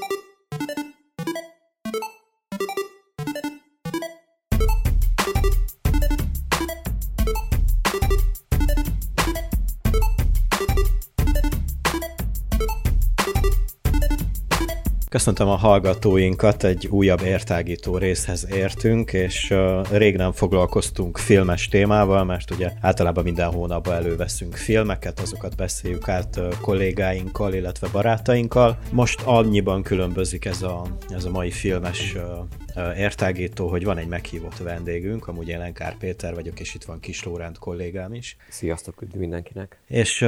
thank you Köszöntöm a hallgatóinkat, egy újabb értágító részhez értünk, és rég nem foglalkoztunk filmes témával, mert ugye általában minden hónapban előveszünk filmeket, azokat beszéljük át kollégáinkkal, illetve barátainkkal. Most annyiban különbözik ez a, ez a mai filmes értágító, hogy van egy meghívott vendégünk, amúgy én Lenkár Péter vagyok, és itt van Kis Lóránt kollégám is. Sziasztok, üdv mindenkinek! És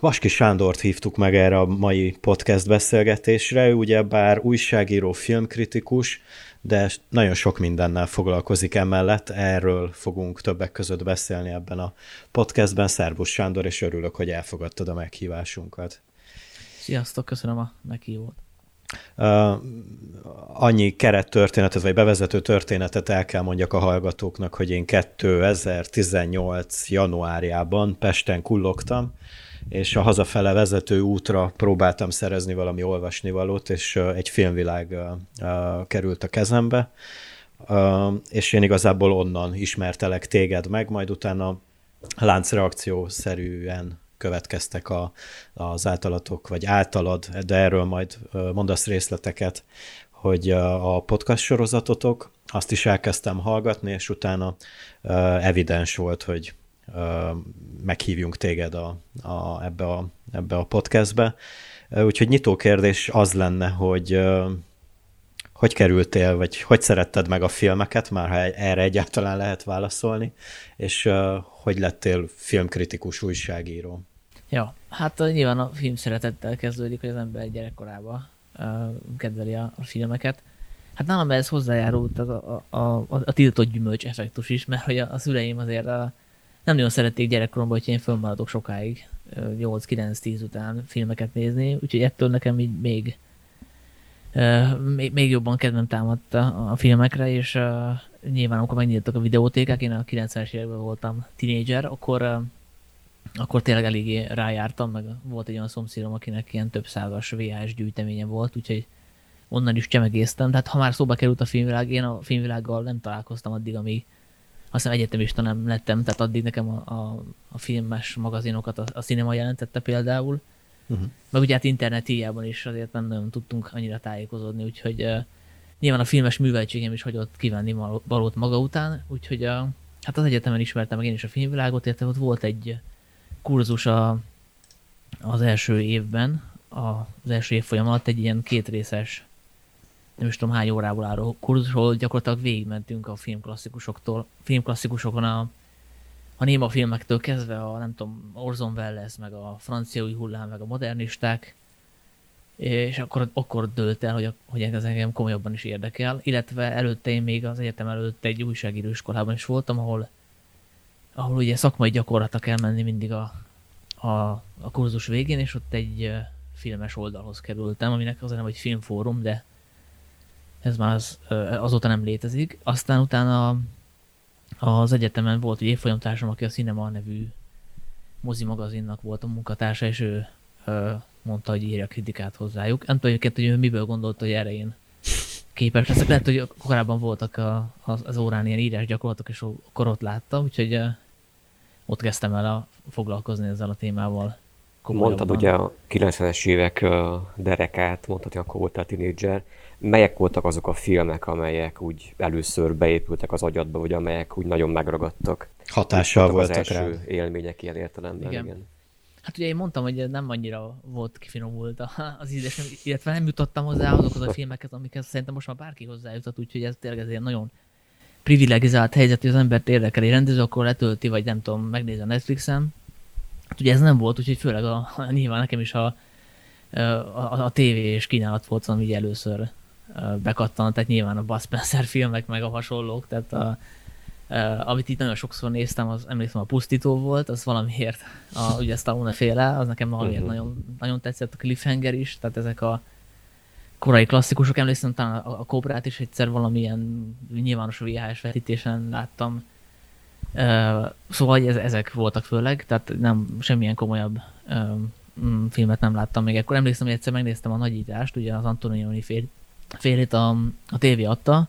Vaski Sándort hívtuk meg erre a mai podcast beszélgetésre, ő ugye bár újságíró, filmkritikus, de nagyon sok mindennel foglalkozik emellett, erről fogunk többek között beszélni ebben a podcastben. Szervusz Sándor, és örülök, hogy elfogadtad a meghívásunkat. Sziasztok, köszönöm a meghívót. Uh, annyi kerettörténetet, vagy bevezető történetet el kell mondjak a hallgatóknak, hogy én 2018. januárjában Pesten kullogtam, és a hazafele vezető útra próbáltam szerezni valami olvasnivalót, és egy filmvilág került a kezembe, és én igazából onnan ismertelek téged meg, majd utána láncreakció szerűen következtek a, az általatok, vagy általad, de erről majd mondasz részleteket, hogy a podcast sorozatotok, azt is elkezdtem hallgatni, és utána evidens volt, hogy meghívjunk téged a, a, ebbe, a, ebbe a podcastbe. Úgyhogy nyitó kérdés az lenne, hogy hogy kerültél, vagy hogy szeretted meg a filmeket, már ha erre egyáltalán lehet válaszolni, és hogy lettél filmkritikus újságíró? Ja, hát nyilván a film szeretettel kezdődik, hogy az ember gyerekkorában kedveli a, a filmeket. Hát nálam ez hozzájárult a, a, a, a tiltott gyümölcs effektus is, mert hogy a, a szüleim azért a, nem nagyon szerették gyerekkoromban, hogy én fönnmaradok sokáig, 8-9-10 után filmeket nézni, úgyhogy ettől nekem így még, még, jobban kedvem támadt a, filmekre, és nyilván amikor megnyíltak a videótékák, én a 90-es években voltam tinédzser, akkor akkor tényleg eléggé rájártam, meg volt egy olyan szomszédom, akinek ilyen több százas VHS gyűjteménye volt, úgyhogy onnan is csemegéztem. Tehát ha már szóba került a filmvilág, én a filmvilággal nem találkoztam addig, amíg azt hiszem egyetemista nem lettem, tehát addig nekem a, a, a filmes magazinokat a, a cinema jelentette például. Uh-huh. Meg ugye hát internet hiában is azért nem nagyon tudtunk annyira tájékozódni, úgyhogy uh, nyilván a filmes műveltségem is hagyott kívánni valót maga után, úgyhogy uh, hát az egyetemen ismertem meg én is a filmvilágot, érte ott volt egy kurzus a, az első évben, a, az első év folyam alatt egy ilyen kétrészes, nem is tudom hány órából álló kurzusról gyakorlatilag végigmentünk a filmklasszikusoktól, filmklasszikusokon a, a néma filmektől kezdve a, nem tudom, Orson Welles, meg a francia új hullám, meg a modernisták, és akkor, akkor dőlt el, hogy, hogy ez engem komolyabban is érdekel, illetve előtte én még az egyetem előtt egy újságíróiskolában is voltam, ahol ahol ugye szakmai gyakorlatra kell menni mindig a, a, a kurzus végén, és ott egy filmes oldalhoz kerültem, aminek az nem egy filmfórum, de ez már az, azóta nem létezik. Aztán utána az egyetemen volt egy évfolyamtársam, aki a Cinema nevű mozi magazinnak volt a munkatársa, és ő mondta, hogy írja kritikát hozzájuk. Nem tudom hogy ő miből gondolta, hogy erre én képes leszek. Lehet, hogy korábban voltak az, órán ilyen írás gyakorlatok, és akkor ott látta, úgyhogy ott kezdtem el a, foglalkozni ezzel a témával. Mondtad ugye a 90-es évek derekát, mondtad, hogy akkor voltál tínédzser. Melyek voltak azok a filmek, amelyek úgy először beépültek az agyadba, vagy amelyek úgy nagyon megragadtak? Hatással voltak az első rá. élmények ilyen értelemben, igen. igen. Hát ugye én mondtam, hogy nem annyira volt kifinomult az ízlés, illetve nem jutottam hozzá azokhoz a filmekhez, amikhez szerintem most már bárki hozzájutott, úgyhogy ez tényleg ez ilyen nagyon privilegizált helyzet, hogy az embert érdekel egy rendező, akkor letölti, vagy nem tudom, megnézi a Netflixen. Hát ugye ez nem volt, úgyhogy főleg a, nyilván nekem is a, a, a, a és kínálat volt, ami így először bekattant, tehát nyilván a Buzz Spencer filmek, meg a hasonlók, tehát a, a, amit itt nagyon sokszor néztem, az emlékszem a Pusztító volt, az valamiért, a, ugye Stallone féle, az nekem valamiért uh-huh. nagyon, nagyon tetszett, a Cliffhanger is, tehát ezek a, korai klasszikusok, emlékszem talán a, a Kobrát is egyszer valamilyen nyilvános VHS vetítésen láttam. Uh, szóval ez, ezek voltak főleg, tehát nem semmilyen komolyabb uh, filmet nem láttam még. Akkor emlékszem, hogy egyszer megnéztem a nagyítást, ugye az Antonioni fél, félét a, a tévé adta,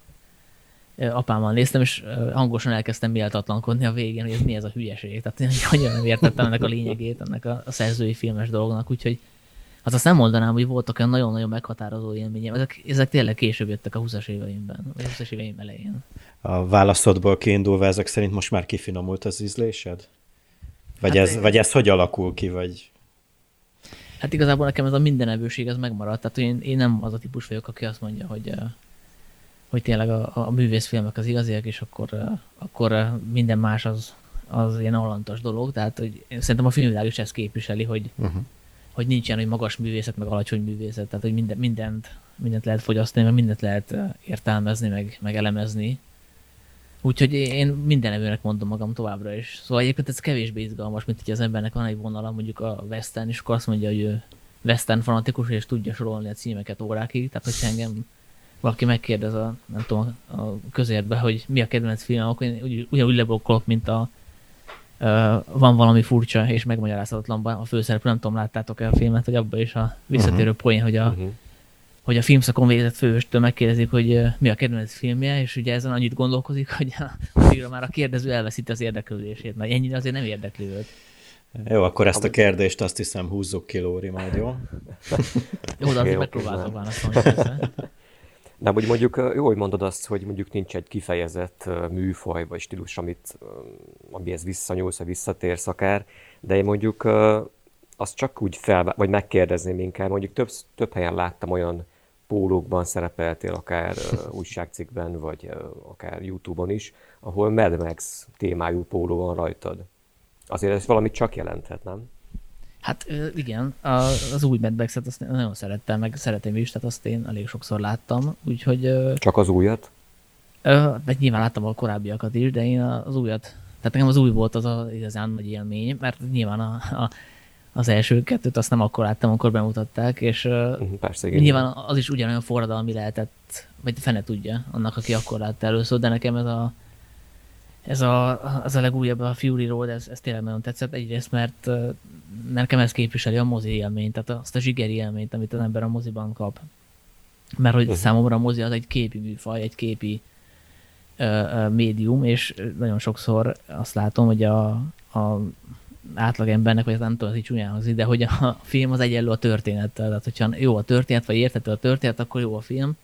apámmal néztem, és hangosan elkezdtem méltatlankodni a végén, hogy ez mi ez a hülyeség. Tehát én nagyon nem értettem ennek a lényegét, ennek a, a szerzői filmes dolognak, úgyhogy Hát azt nem mondanám, hogy voltak olyan nagyon-nagyon meghatározó élmények. Ezek, ezek tényleg később jöttek a 20-as éveimben, vagy 20-as éveim elején. A válaszodból kiindulva ezek szerint most már kifinomult az ízlésed? Vagy, hát ez, én... vagy ez hogy alakul ki, vagy... Hát igazából nekem ez a mindenevőség, ez megmaradt. Tehát én, én nem az a típus vagyok, aki azt mondja, hogy, hogy tényleg a, a művészfilmek az igaziak, és akkor, akkor minden más az, az ilyen alantas dolog. Tehát hogy szerintem a filmvilág is ezt képviseli, hogy, uh-huh hogy nincsen, hogy magas művészet, meg alacsony művészet, tehát hogy minden, mindent, mindent lehet fogyasztani, meg mindent lehet értelmezni, meg, meg elemezni. Úgyhogy én minden evőnek mondom magam továbbra is. Szóval egyébként ez kevésbé izgalmas, mint hogy az embernek van egy vonala, mondjuk a Western, és akkor azt mondja, hogy ő Western fanatikus, és tudja sorolni a címeket órákig. Tehát, hogyha engem valaki megkérdez a, nem tudom, a közértbe, hogy mi a kedvenc film, akkor én ugyanúgy leblokkolok, mint a van valami furcsa és megmagyarázhatatlan a főszereplő, nem tudom, láttátok-e a filmet, hogy abban is a visszatérő uh-huh. poén, hogy a, uh-huh. Hogy a filmszakon végzett főhőstől megkérdezik, hogy mi a kedvenc filmje, és ugye ezen annyit gondolkozik, hogy a, már a kérdező elveszíti az érdeklődését, mert ennyire azért nem érdekli őt. Jó, akkor ezt a kérdést azt hiszem húzzuk ki, Lóri, majd jó? jó, de azért megpróbáltam válaszolni. De hogy mondjuk jó, hogy mondod azt, hogy mondjuk nincs egy kifejezett műfaj vagy stílus, amit, amihez visszanyúlsz, vagy visszatérsz akár, de én mondjuk azt csak úgy fel, vagy megkérdezném inkább, mondjuk több, több helyen láttam olyan pólókban szerepeltél, akár újságcikkben, vagy akár YouTube-on is, ahol Mad Max témájú póló van rajtad. Azért ez valamit csak jelenthet, nem? Hát igen, az új Mad Max-et azt nagyon szerettem, meg szeretem is, tehát azt én elég sokszor láttam, úgyhogy... Csak az újat? De nyilván láttam a korábbiakat is, de én az újat, tehát nekem az új volt az a igazán nagy élmény, mert nyilván a, a, az első kettőt azt nem akkor láttam, akkor bemutatták, és mhm, Persze, igen. nyilván az is ugyanolyan forradalmi lehetett, vagy fene tudja annak, aki akkor látta először, de nekem ez a, ez a, az a legújabb, a Fury Road, ez, ez tényleg nagyon tetszett. Egyrészt, mert nekem ez képviseli a mozi élményt, tehát azt a zsigeri élményt, amit az ember a moziban kap. Mert hogy uh-huh. számomra a mozi az egy képi műfaj, egy képi uh, médium, és nagyon sokszor azt látom, hogy a, a átlagembernek, vagy nem tudom, hogy csúnyán hangzik, de hogy a film az egyenlő a történettel. Tehát, hogyha jó a történet, vagy érthető a történet, akkor jó a film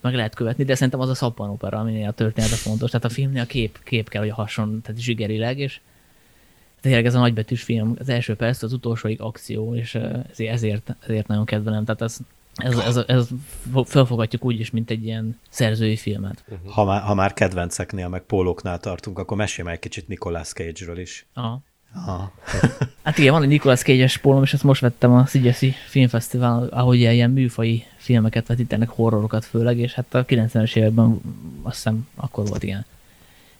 meg lehet követni, de szerintem az a szappanopera, aminél a történet a fontos. Tehát a filmnél a kép, kép kell, hogy hason, tehát zsigerileg, és tényleg ez a nagybetűs film, az első perc, az utolsóig akció, és ezért, ezért nagyon kedvelem. Tehát ez, ez, ez, ez felfogadjuk úgy is, mint egy ilyen szerzői filmet. Ha már, ha már kedvenceknél, meg pólóknál tartunk, akkor mesélj meg egy kicsit Nicolas Cage-ről is. Aha. Aha. hát igen, van egy Nicolas Cage-es pólom, és ezt most vettem a Szigyeszi Filmfesztivál, ahogy ilyen műfai filmeket vetítenek, horrorokat főleg, és hát a 90-es években azt hiszem akkor volt ilyen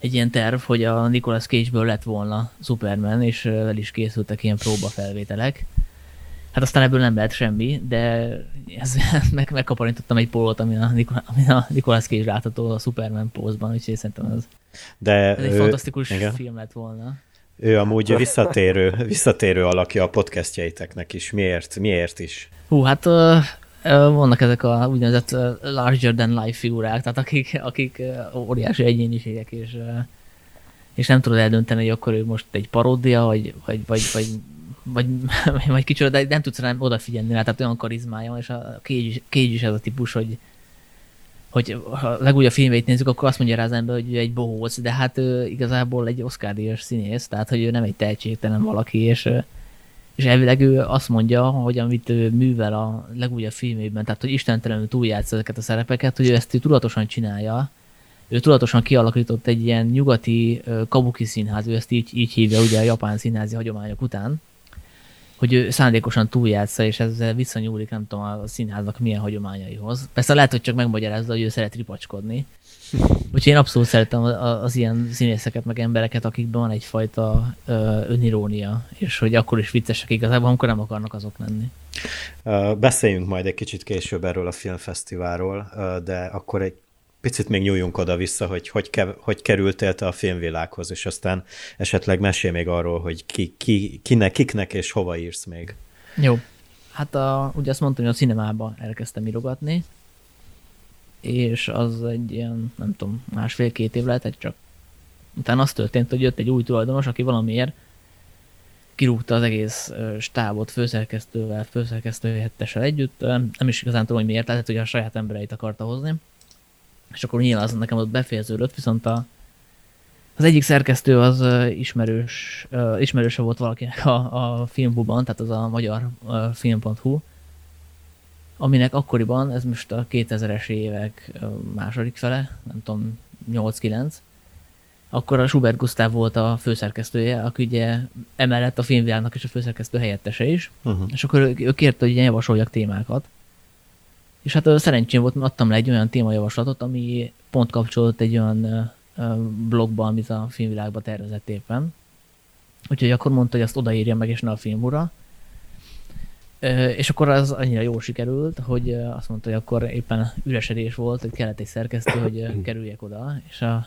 egy ilyen terv, hogy a Nicolas Cage-ből lett volna Superman, és el is készültek ilyen próbafelvételek. Hát aztán ebből nem lehet semmi, de ez, meg, megkaparintottam egy pólót, ami a, Nicolas, ami a Nicolas Cage látható a Superman pózban, úgyhogy szerintem ez, de ez egy ő, fantasztikus igen. film lett volna. Ő amúgy visszatérő, visszatérő alakja a podcastjeiteknek is. Miért? Miért is? Hú, hát vannak ezek a úgynevezett larger than life figurák, tehát akik, akik óriási egyéniségek, és, és nem tudod eldönteni, hogy akkor ő most egy paródia, vagy, vagy, vagy, vagy, vagy, vagy kicsoda, de nem tudsz rá odafigyelni, tehát olyan karizmája, és a Cage is, Cage is ez a típus, hogy, hogy ha legújabb filmét nézzük, akkor azt mondja rá az ember, hogy ő egy bohóc, de hát ő igazából egy oscar színész, tehát hogy ő nem egy tehetségtelen valaki, és, és elvileg ő azt mondja, hogy amit ő művel a legújabb filmében, tehát hogy istentelenül túljátsz ezeket a szerepeket, hogy ő ezt ő tudatosan csinálja, ő tudatosan kialakított egy ilyen nyugati kabuki színház, ő ezt így, így hívja ugye a japán színházi hagyományok után, hogy ő szándékosan túljátsza, és ezzel visszanyúlik, nem tudom, a színháznak milyen hagyományaihoz. Persze lehet, hogy csak megmagyarázza, hogy ő szeret ripacskodni. Úgyhogy én abszolút szeretem az ilyen színészeket, meg embereket, akikben van egyfajta önirónia, és hogy akkor is viccesek igazából, amikor nem akarnak azok lenni. Beszéljünk majd egy kicsit később erről a filmfesztiválról, de akkor egy picit még nyúljunk oda-vissza, hogy hogy, ke, hogy kerültél te a filmvilághoz, és aztán esetleg mesél még arról, hogy ki, ki, kinek, kiknek és hova írsz még. Jó. Hát a, ugye azt mondtam, hogy a cinemába elkezdtem írogatni, és az egy ilyen, nem tudom, másfél-két év lehetett csak. Utána az történt, hogy jött egy új tulajdonos, aki valamiért kirúgta az egész stábot főszerkesztővel, főszerkesztő helyettessel együtt. Nem is igazán tudom, hogy miért, lehet, hogy a saját embereit akarta hozni. És akkor nyilván az nekem ott befejeződött, viszont a, az egyik szerkesztő az ismerős, ismerőse volt valakinek a, a filmbuban, tehát az a magyar film.hu, aminek akkoriban, ez most a 2000-es évek második fele, nem tudom, 8-9, akkor a Schubert Gustav volt a főszerkesztője, aki ugye emellett a filmvilágnak is a főszerkesztő helyettese is, uh-huh. és akkor ő, ő kérte, hogy javasoljak témákat. És hát szerencsém volt, adtam le egy olyan témajavaslatot, ami pont kapcsolódott egy olyan blogba, amit a filmvilágban tervezett éppen. Úgyhogy akkor mondta, hogy azt odaírja meg, és ne a filmura. És akkor az annyira jól sikerült, hogy azt mondta, hogy akkor éppen üresedés volt, hogy kellett egy szerkesztő, hogy kerüljek oda, és a,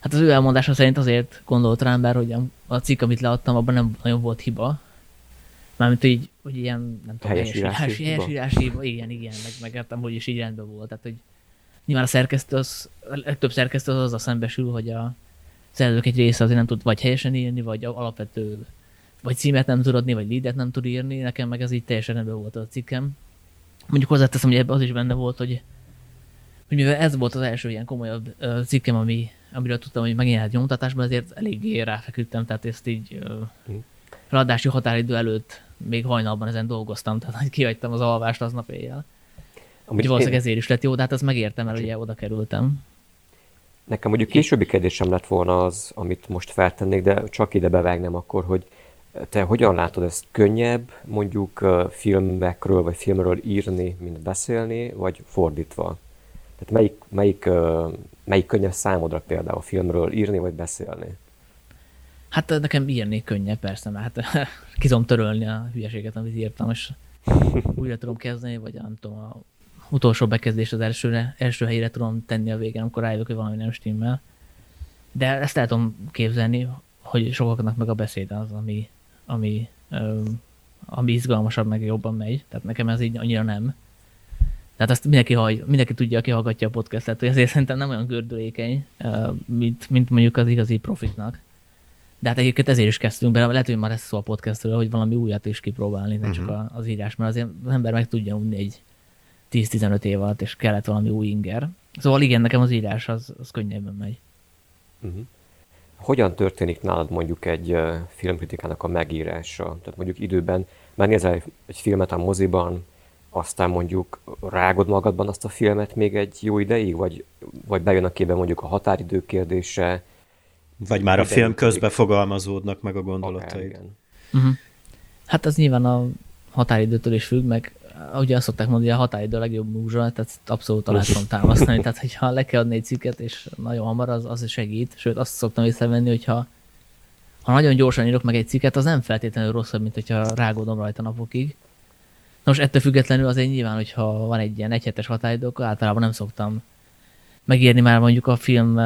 hát az ő elmondása szerint azért gondolt rám, bár hogy a cikk, amit leadtam, abban nem nagyon volt hiba. Mármint így, hogy ilyen, nem tudom, helyesírási, helyesírási hiba. Igen, igen, meg, megértem, hogy is így rendben volt. Tehát, hogy nyilván a szerkesztő, az, a legtöbb szerkesztő az a szembesül, hogy a szerzők egy része azért nem tud vagy helyesen írni, vagy alapvető vagy címet nem tud adni, vagy leadet nem tud írni, nekem meg ez így teljesen ebben volt a cikkem. Mondjuk hozzáteszem, hogy ebben az is benne volt, hogy, hogy mivel ez volt az első ilyen komolyabb uh, cikkem, ami, amiről tudtam, hogy megjelent nyomtatásban, ezért eléggé ráfeküdtem, tehát ezt így uh, ráadási határidő előtt még hajnalban ezen dolgoztam, tehát kihagytam az alvást aznap éjjel. Amit valószínűleg ezért is lett jó, de hát ezt megértem, mert ugye oda kerültem. Nekem mondjuk későbbi kérdésem lett volna az, amit most feltennék, de csak ide bevágnám akkor, hogy te hogyan látod ezt könnyebb mondjuk filmekről vagy filmről írni, mint beszélni, vagy fordítva? Tehát melyik, melyik, melyik könnyebb számodra például filmről írni vagy beszélni? Hát nekem írni könnyebb, persze, mert hát ki tudom törölni a hülyeséget, amit írtam, és újra tudom kezdeni, vagy nem tudom, a utolsó bekezdés az elsőre, első helyére tudom tenni a végén, amikor rájövök, hogy valami nem stimmel. De ezt el tudom képzelni, hogy sokaknak meg a beszéd az, ami, ami, ami izgalmasabb, meg jobban megy. Tehát nekem ez így annyira nem. Tehát azt mindenki, haj, mindenki tudja, aki hallgatja a podcastet, hogy ezért szerintem nem olyan gördülékeny, mint, mint mondjuk az igazi profitnak. De hát egyébként ezért is kezdtünk be, lehet, hogy már ez szó a podcastről, hogy valami újat is kipróbálni, nem uh-huh. csak az írás, mert azért az ember meg tudja unni egy 10-15 év alatt, és kellett valami új inger. Szóval igen, nekem az írás az, az könnyebben megy. Uh-huh. Hogyan történik nálad mondjuk egy filmkritikának a megírása? Tehát mondjuk időben megnézel egy filmet a moziban, aztán mondjuk rágod magadban azt a filmet még egy jó ideig, vagy, vagy bejön a képbe mondjuk a határidő kérdése? Vagy már a film közben fogalmazódnak meg a gondolatai. Uh-huh. Hát az nyilván a határidőtől is függ, meg ugye azt szokták mondani, hogy a határidő a legjobb múzsa, tehát abszolút alá tudom támasztani. tehát, hogyha le kell adni egy cikket, és nagyon hamar, az, az segít. Sőt, azt szoktam észrevenni, hogyha ha nagyon gyorsan írok meg egy cikket, az nem feltétlenül rosszabb, mint hogyha rágódom rajta napokig. Nos, ettől függetlenül azért nyilván, hogyha van egy ilyen egyhetes határidő, akkor általában nem szoktam megírni már mondjuk a film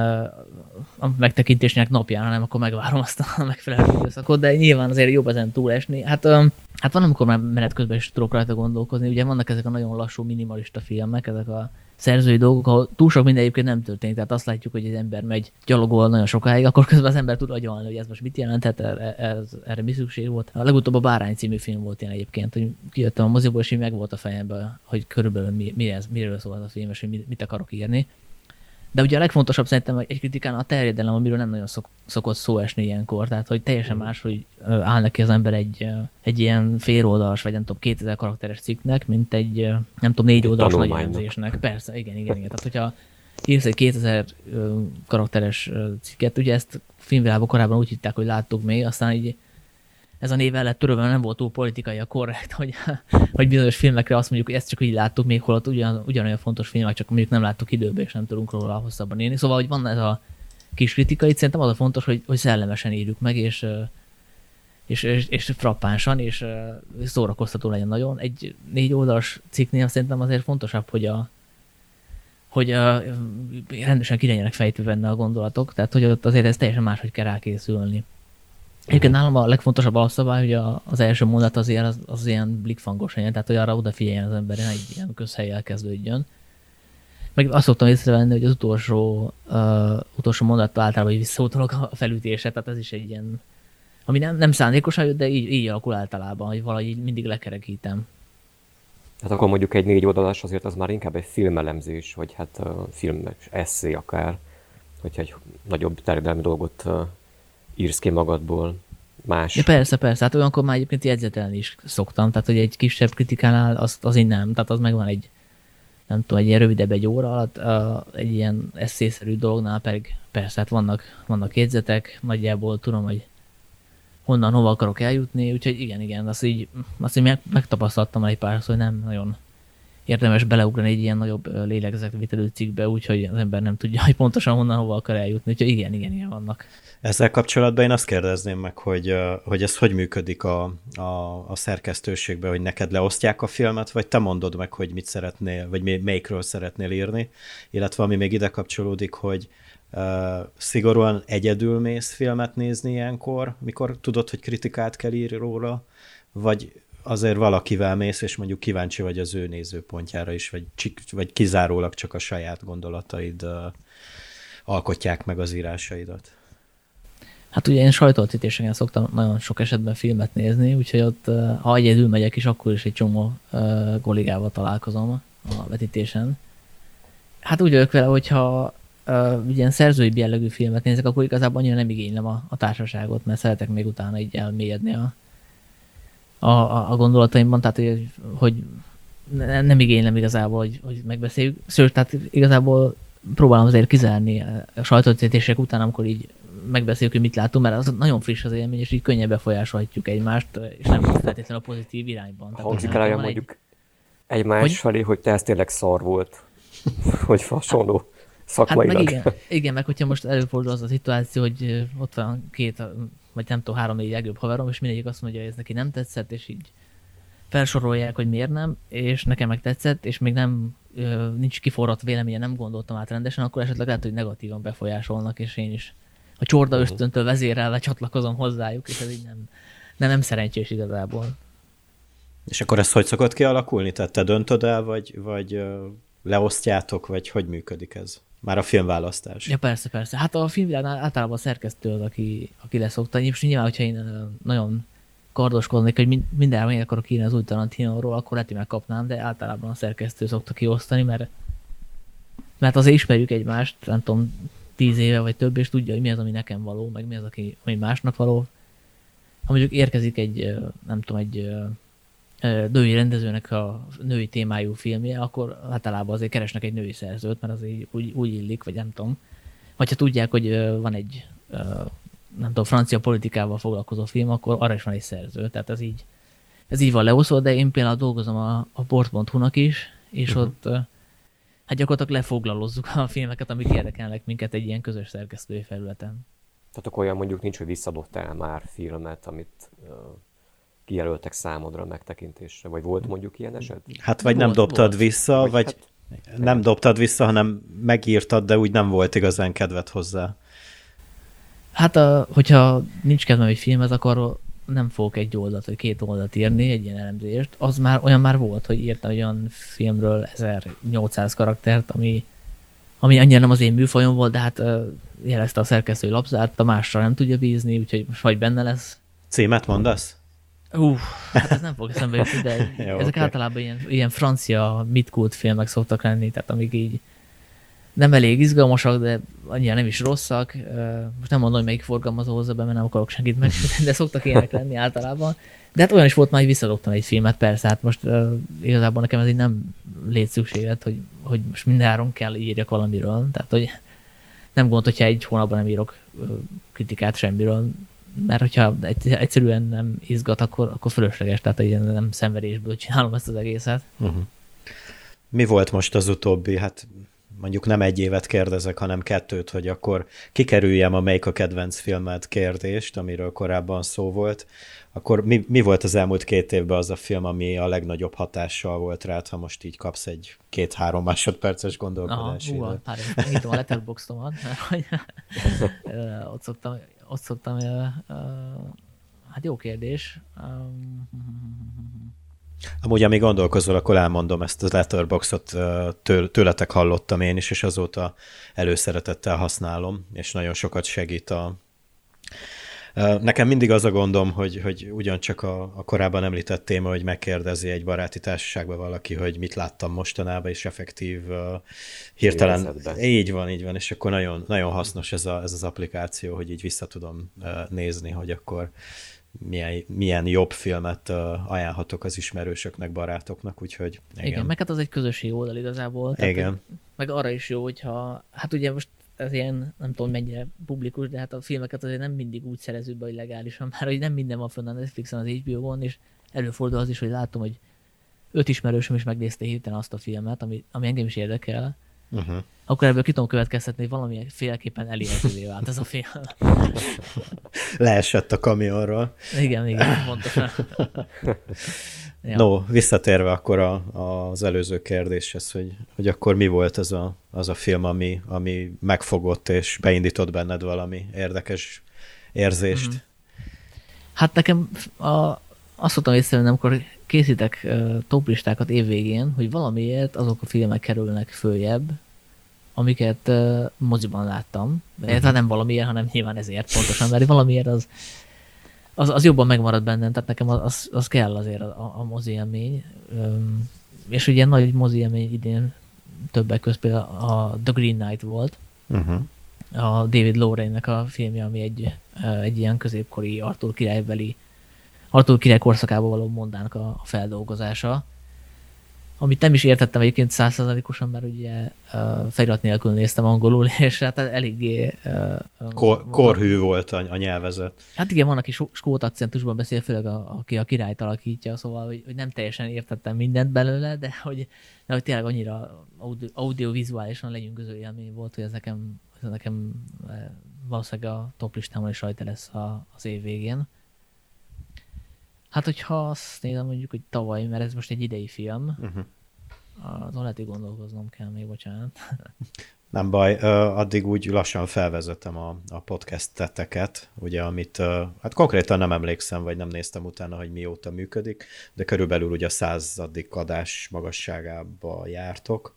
a megtekintésnek napján, hanem akkor megvárom azt a megfelelő időszakot, de nyilván azért jobb ezen túlesni. Hát, hát van, amikor már menet közben is tudok rajta gondolkozni, ugye vannak ezek a nagyon lassú minimalista filmek, ezek a szerzői dolgok, ahol túl sok minden egyébként nem történik. Tehát azt látjuk, hogy egy ember megy gyalogol nagyon sokáig, akkor közben az ember tud agyalni, hogy ez most mit jelenthet, erre, ez, erre mi szükség volt. A legutóbb a Bárány című film volt ilyen egyébként, hogy kijöttem a moziból, és így meg volt a fejemben, hogy körülbelül mi, mi ez, miről szól az a film, és hogy mit, mit akarok írni. De ugye a legfontosabb szerintem egy kritikán a terjedelem, amiről nem nagyon szok, szokott szó esni ilyenkor, tehát hogy teljesen más, hogy áll neki az ember egy, egy ilyen féloldalas, vagy nem tudom, 2000 karakteres cikknek, mint egy, nem tudom, négy oldalas nagy elemzésnek. Persze, igen, igen, igen. Tehát hogyha írsz egy 2000 karakteres cikket, ugye ezt filmvilágban korábban úgy hitták, hogy láttuk még, aztán így ez a név lett törölve, nem volt túl politikai a korrekt, hogy, hogy bizonyos filmekre azt mondjuk, hogy ezt csak így láttuk, még holott ugyan, ugyanolyan fontos filmek, csak mondjuk nem láttuk időben, és nem tudunk róla hosszabban írni. Szóval, hogy van ez a kis kritika, itt szerintem az a fontos, hogy, hogy szellemesen írjuk meg, és, és, és, és frappánsan, és szórakoztató legyen nagyon. Egy négy oldalas cikknél szerintem azért fontosabb, hogy a, hogy a, rendesen ki legyenek fejtve benne a gondolatok, tehát hogy ott azért ez teljesen máshogy kell rákészülni. Egyébként nálam a legfontosabb alapszabály, hogy a, az első mondat azért az, az ilyen blikfangos legyen, tehát hogy arra odafigyeljen az ember, egy ilyen közhelyel kezdődjön. Meg azt szoktam észrevenni, hogy az utolsó, uh, utolsó mondat általában visszautalok a felütésre, tehát ez is egy ilyen, ami nem, nem szándékosan jött, de így, így alakul általában, hogy valahogy mindig lekerekítem. Hát akkor mondjuk egy négy oldalas azért az már inkább egy filmelemzés, vagy hát uh, film eszé akár, hogyha egy nagyobb terjedelmi dolgot uh, írsz ki magadból más. Ja, persze, persze. Hát olyankor már egyébként jegyzetelni is szoktam, tehát hogy egy kisebb kritikánál az, az én nem, tehát az megvan egy, nem tudom, egy ilyen rövidebb egy óra alatt, uh, egy ilyen eszészerű dolognál pedig persze, hát vannak, vannak jegyzetek, nagyjából tudom, hogy honnan, hova akarok eljutni, úgyhogy igen, igen, azt így, azt így meg, megtapasztaltam egy pár, hogy nem nagyon érdemes beleugrani egy ilyen nagyobb lélegzetvitelő cikkbe, úgyhogy az ember nem tudja, hogy pontosan honnan, hova akar eljutni, úgyhogy igen, igen, igen vannak. Ezzel kapcsolatban én azt kérdezném meg, hogy, hogy ez hogy működik a, a, a szerkesztőségben, hogy neked leosztják a filmet, vagy te mondod meg, hogy mit szeretnél, vagy melyikről szeretnél írni, illetve ami még ide kapcsolódik, hogy uh, szigorúan egyedül mész filmet nézni ilyenkor, mikor tudod, hogy kritikát kell írni róla, vagy azért valakivel mész, és mondjuk kíváncsi vagy az ő nézőpontjára is, vagy, vagy kizárólag csak a saját gondolataid alkotják meg az írásaidat. Hát ugye én sajtóvetítéseken szoktam nagyon sok esetben filmet nézni, úgyhogy ott, ha egyedül megyek is, akkor is egy csomó kollégával találkozom a vetítésen. Hát úgy vagyok vele, hogyha ilyen szerzői jellegű filmet nézek, akkor igazából annyira nem igénylem a, a társaságot, mert szeretek még utána így elmélyedni a, a, a gondolataimban, tehát hogy, hogy nem igénylem igazából, hogy, hogy megbeszéljük. Sőt, tehát igazából próbálom azért kizárni a sajtóvetítések után, amikor így megbeszéljük, hogy mit látunk, mert az nagyon friss az élmény, és így könnyen befolyásolhatjuk egymást, és nem feltétlenül a pozitív irányban. Hangzik el olyan mondjuk egymás hogy... felé, hogy te ez tényleg szar volt, hogy hasonló szakmailag. Hát meg igen, igen, meg hogyha most előfordul az a szituáció, hogy ott van két, vagy nem tudom, három-négy legjobb haverom, és mindegyik azt mondja, hogy ez neki nem tetszett, és így felsorolják, hogy miért nem, és nekem meg tetszett, és még nem nincs kiforrott véleménye, nem gondoltam át rendesen, akkor esetleg lehet, hogy negatívan befolyásolnak, és én is a csorda ösztöntől vezérelve csatlakozom hozzájuk, és ez így nem, nem, nem szerencsés igazából. És akkor ez hogy szokott kialakulni? Tehát te döntöd el, vagy, vagy leosztjátok, vagy hogy működik ez? Már a filmválasztás. Ja, persze, persze. Hát a filmvilágnál általában a szerkesztő az, aki, aki leszokta. És nyilván, hogyha én nagyon kardoskodnék, hogy mindenre meg akarok írni az új Tarantinóról, akkor lehet, hogy megkapnám, de általában a szerkesztő szokta kiosztani, mert, mert azért ismerjük egymást, nem tudom, tíz éve vagy több, és tudja, hogy mi az, ami nekem való, meg mi az, aki, ami másnak való. Ha mondjuk érkezik egy, nem tudom, egy női rendezőnek a női témájú filmje, akkor általában azért keresnek egy női szerzőt, mert az úgy, úgy illik, vagy nem tudom. Vagy ha tudják, hogy van egy, nem tudom, francia politikával foglalkozó film, akkor arra is van egy szerző. Tehát ez így, ez így van leosztva, de én például dolgozom a, a port.hu-nak is, és uh-huh. ott hát gyakorlatilag lefoglalózzuk a filmeket, amik érdekelnek minket egy ilyen közös szerkesztői felületen. Tehát akkor olyan mondjuk nincs, hogy visszadobtál már filmet, amit kijelöltek számodra megtekintésre, vagy volt mondjuk ilyen eset? Hát vagy volt, nem dobtad volt. vissza, vagy, vagy hát, nem dobtad vissza, hanem megírtad, de úgy nem volt igazán kedved hozzá. Hát, a, hogyha nincs kedvem egy filmhez, akkor nem fogok egy oldalt vagy két oldalt írni, egy ilyen elemzést, az már olyan már volt, hogy írtam olyan filmről 1800 karaktert, ami, ami annyira nem az én műfajom volt, de hát jelezte a szerkesztő lapzárt, a másra nem tudja bízni, úgyhogy most vagy benne lesz. Címet mondasz? Uff, hát ez nem fog eszembe jutni, de Jó, ezek okay. általában ilyen, ilyen francia mitkult filmek szoktak lenni, tehát amik így nem elég izgalmasak, de annyira nem is rosszak. Most nem mondom, hogy melyik forgalmazó hozza be, mert nem akarok senkit meg, de szoktak ilyenek lenni általában. De hát olyan is volt már, hogy visszadobtam egy filmet, persze, hát most uh, igazából nekem ez így nem létszükséget, hogy, hogy most mindenáron kell írjak valamiről. Tehát, hogy nem gond, hogyha egy hónapban nem írok kritikát semmiről, mert hogyha egyszerűen nem izgat, akkor, akkor fölösleges, tehát nem szenvedésből csinálom ezt az egészet. Uh-huh. Mi volt most az utóbbi? Hát mondjuk nem egy évet kérdezek, hanem kettőt, hogy akkor kikerüljem a melyik a kedvenc filmet kérdést, amiről korábban szó volt, akkor mi, mi volt az elmúlt két évben az a film, ami a legnagyobb hatással volt rád, ha most így kapsz egy két-három másodperces gondolkodási Aha, hú, nyitom a letterboxdomat, mert hogy ott szoktam ott szoktam, uh, hát jó kérdés. Um, Amúgy, amíg gondolkozol, akkor elmondom ezt a Letterboxot, tőletek hallottam én is, és azóta előszeretettel használom, és nagyon sokat segít a, Nekem mindig az a gondom, hogy, hogy ugyancsak a, a korábban említett téma, hogy megkérdezi egy baráti társaságban valaki, hogy mit láttam mostanában, és effektív uh, hirtelen... Érzetben. Így van, így van, és akkor nagyon, nagyon hasznos ez, a, ez az applikáció, hogy így vissza tudom uh, nézni, hogy akkor milyen, milyen jobb filmet uh, ajánlhatok az ismerősöknek, barátoknak, úgyhogy igen. Igen, meg hát az egy közösségi oldal igazából. Tehát, igen. Meg arra is jó, hogyha, hát ugye most ez ilyen, nem tudom mennyire publikus, de hát a filmeket azért nem mindig úgy szerező be, hogy legálisan, már hogy nem minden van fönn a Netflixen, az HBO-on, és előfordul az is, hogy látom, hogy öt ismerősöm is megnézte hirtelen azt a filmet, ami, ami engem is érdekel, uh-huh. akkor ebből ki tudom következtetni, hogy valamilyen féleképpen elérhetővé vált ez a film. Leesett a kamionról. Igen, igen, pontosan. Ja. No, visszatérve akkor a, az előző kérdéshez, hogy, hogy akkor mi volt az a, az a film, ami, ami megfogott és beindított benned valami érdekes érzést? Mm-hmm. Hát nekem a, azt szoktam észrevenni, amikor készítek toplistákat évvégén, hogy valamiért azok a filmek kerülnek följebb, amiket uh, moziban láttam. Tehát nem valamiért, hanem nyilván ezért pontosan, mert valamiért az az, az jobban megmarad bennem, tehát nekem az, az kell azért a, a mozi élmény. Üm, és ugye nagy mozi élmény idén többek között például a The Green Knight volt, uh-huh. a David Lowry-nek a filmje, ami egy, egy ilyen középkori Arthur királybeli Arthur király korszakából való mondának a feldolgozása amit nem is értettem egyébként százszerzalékosan, mert ugye uh, felirat nélkül néztem angolul, és hát eléggé... Uh, Kor, korhű volt a, a nyelvezet. Hát igen, van, aki skót akcentusban beszél, főleg a, aki a királyt alakítja, szóval, hogy, hogy nem teljesen értettem mindent belőle, de hogy, de hogy tényleg annyira audio, audiovizuálisan lenyűgöző élmény volt, hogy ez nekem, ez nekem valószínűleg a top listámon is rajta lesz a, az év végén. Hát, hogyha azt nézem mondjuk, hogy tavaly, mert ez most egy idei film, uh-huh. azon lehet, hogy gondolkoznom kell még, bocsánat. Nem baj, addig úgy lassan felvezetem a, a podcast-teteket, ugye, amit hát konkrétan nem emlékszem, vagy nem néztem utána, hogy mióta működik, de körülbelül ugye a századik adás magasságába jártok.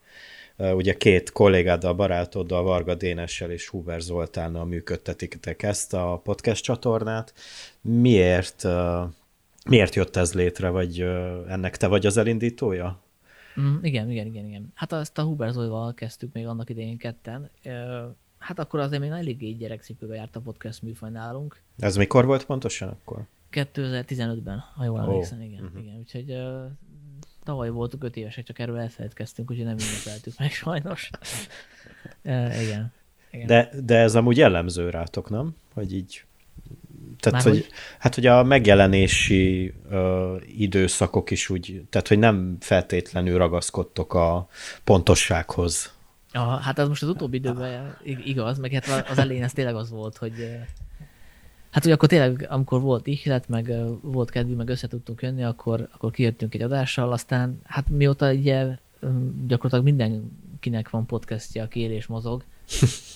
Ugye két kollégáddal, barátoddal, Varga Dénessel és Huber Zoltánnal működtetitek ezt a podcast csatornát. Miért Miért jött ez létre, vagy ennek te vagy az elindítója? Mm, igen, igen, igen, igen. Hát azt a Huber Zolival kezdtük még annak idején ketten. Hát akkor azért még eléggé gyerekcipőbe járt a podcast műfaj nálunk. Ez mikor volt pontosan akkor? 2015-ben, ha jól emlékszem, oh. igen, uh-huh. igen. Úgyhogy uh, tavaly voltunk öt évesek, csak erről elfelejtkeztünk, úgyhogy nem ünnepeltük meg sajnos. uh, igen. igen. De, de ez amúgy jellemző rátok, nem? Hogy így tehát, hogy, hogy, hát, hogy a megjelenési ö, időszakok is úgy, tehát, hogy nem feltétlenül ragaszkodtok a pontossághoz. Ja, hát ez most az utóbbi időben igaz, meg hát az elején ez tényleg az volt, hogy hát hogy akkor tényleg, amikor volt ihlet, meg volt kedvű, meg össze tudtunk jönni, akkor, akkor kijöttünk egy adással, aztán hát mióta ugye gyakorlatilag mindenkinek van podcastja, aki él és mozog,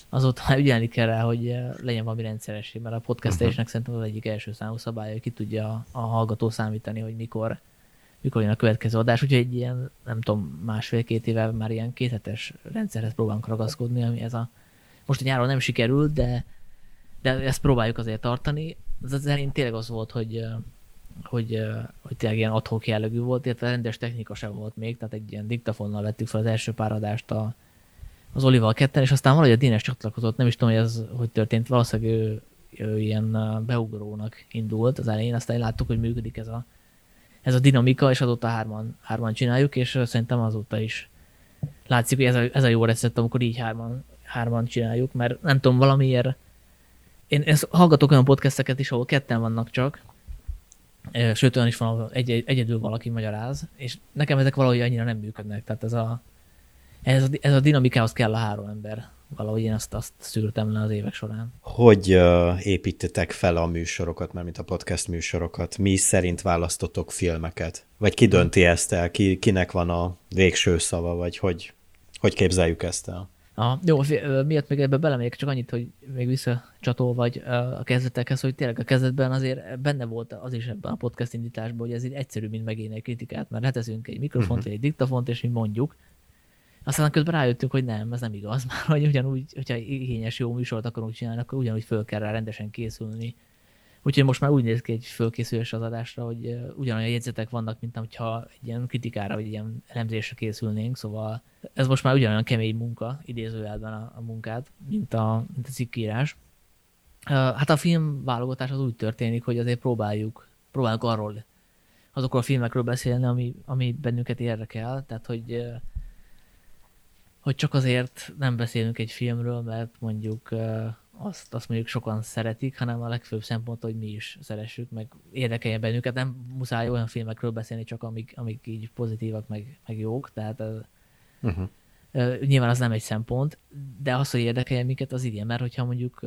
azóta ügyelni kell rá, hogy eh, legyen valami rendszeresség, mert a podcastelésnek uh-huh. szerintem az egyik első számú szabálya, hogy ki tudja a, hallgató számítani, hogy mikor, mikor jön a következő adás, úgyhogy egy ilyen, nem tudom, másfél-két éve már ilyen kéthetes rendszerhez próbálunk ragaszkodni, ami ez a, most a nyáron nem sikerült, de, de ezt próbáljuk azért tartani. Az elején tényleg az volt, hogy, eh, hogy, eh, hogy tényleg ilyen adhok jellegű volt, illetve rendes technika sem volt még, tehát egy ilyen diktafonnal vettük fel az első pár adást a, az Olival ketten, és aztán valahogy a Dénes csatlakozott, nem is tudom, hogy ez hogy történt, valószínűleg ő, ő ilyen beugrónak indult az elején, aztán láttuk, hogy működik ez a, ez a dinamika, és azóta hárman, hárman csináljuk, és szerintem azóta is látszik, hogy ez a, ez a jó recept, amikor így hárman, hárman csináljuk, mert nem tudom, valamiért én ezt hallgatok olyan podcasteket is, ahol ketten vannak csak, sőt olyan is van, ahol egy, egyedül valaki magyaráz, és nekem ezek valahogy annyira nem működnek, tehát ez a, ez, ez a dinamikához kell a három ember. Valahogy én azt, azt szűrtem le az évek során. Hogy uh, építetek fel a műsorokat, mert mint a podcast műsorokat? Mi szerint választotok filmeket? Vagy ki dönti ezt el? Ki, kinek van a végső szava? Vagy hogy, hogy képzeljük ezt el? A, jó, miatt még ebbe belemegyek, csak annyit, hogy még visszacsatol vagy a kezdetekhez, hogy tényleg a kezdetben azért benne volt az is ebben a podcast indításban, hogy ez így egyszerű, mint megélni egy kritikát, mert leteszünk egy mikrofont, uh-huh. egy diktafont, és mi mondjuk. Aztán közben rájöttünk, hogy nem, ez nem igaz, mert hogy ugyanúgy, hogyha igényes jó műsort akarunk csinálni, akkor ugyanúgy föl kell rá rendesen készülni, Úgyhogy most már úgy néz ki egy fölkészülés az adásra, hogy ugyanolyan jegyzetek vannak, mint hogyha egy ilyen kritikára, vagy egy ilyen elemzésre készülnénk, szóval ez most már ugyanolyan kemény munka, idézőjelben a, a munkát, mint a, mint a cikkírás. Hát a film válogatás az úgy történik, hogy azért próbáljuk, próbáljuk arról, azokról a filmekről beszélni, ami, ami bennünket érdekel, tehát hogy hogy csak azért nem beszélünk egy filmről, mert mondjuk azt, azt mondjuk sokan szeretik, hanem a legfőbb szempont, hogy mi is szeressük, meg érdekelje bennünket. Nem muszáj olyan filmekről beszélni, csak amik, amik így pozitívak, meg, meg jók, tehát uh-huh. uh, nyilván az nem egy szempont, de az, hogy érdekelje minket, az igen, mert hogyha mondjuk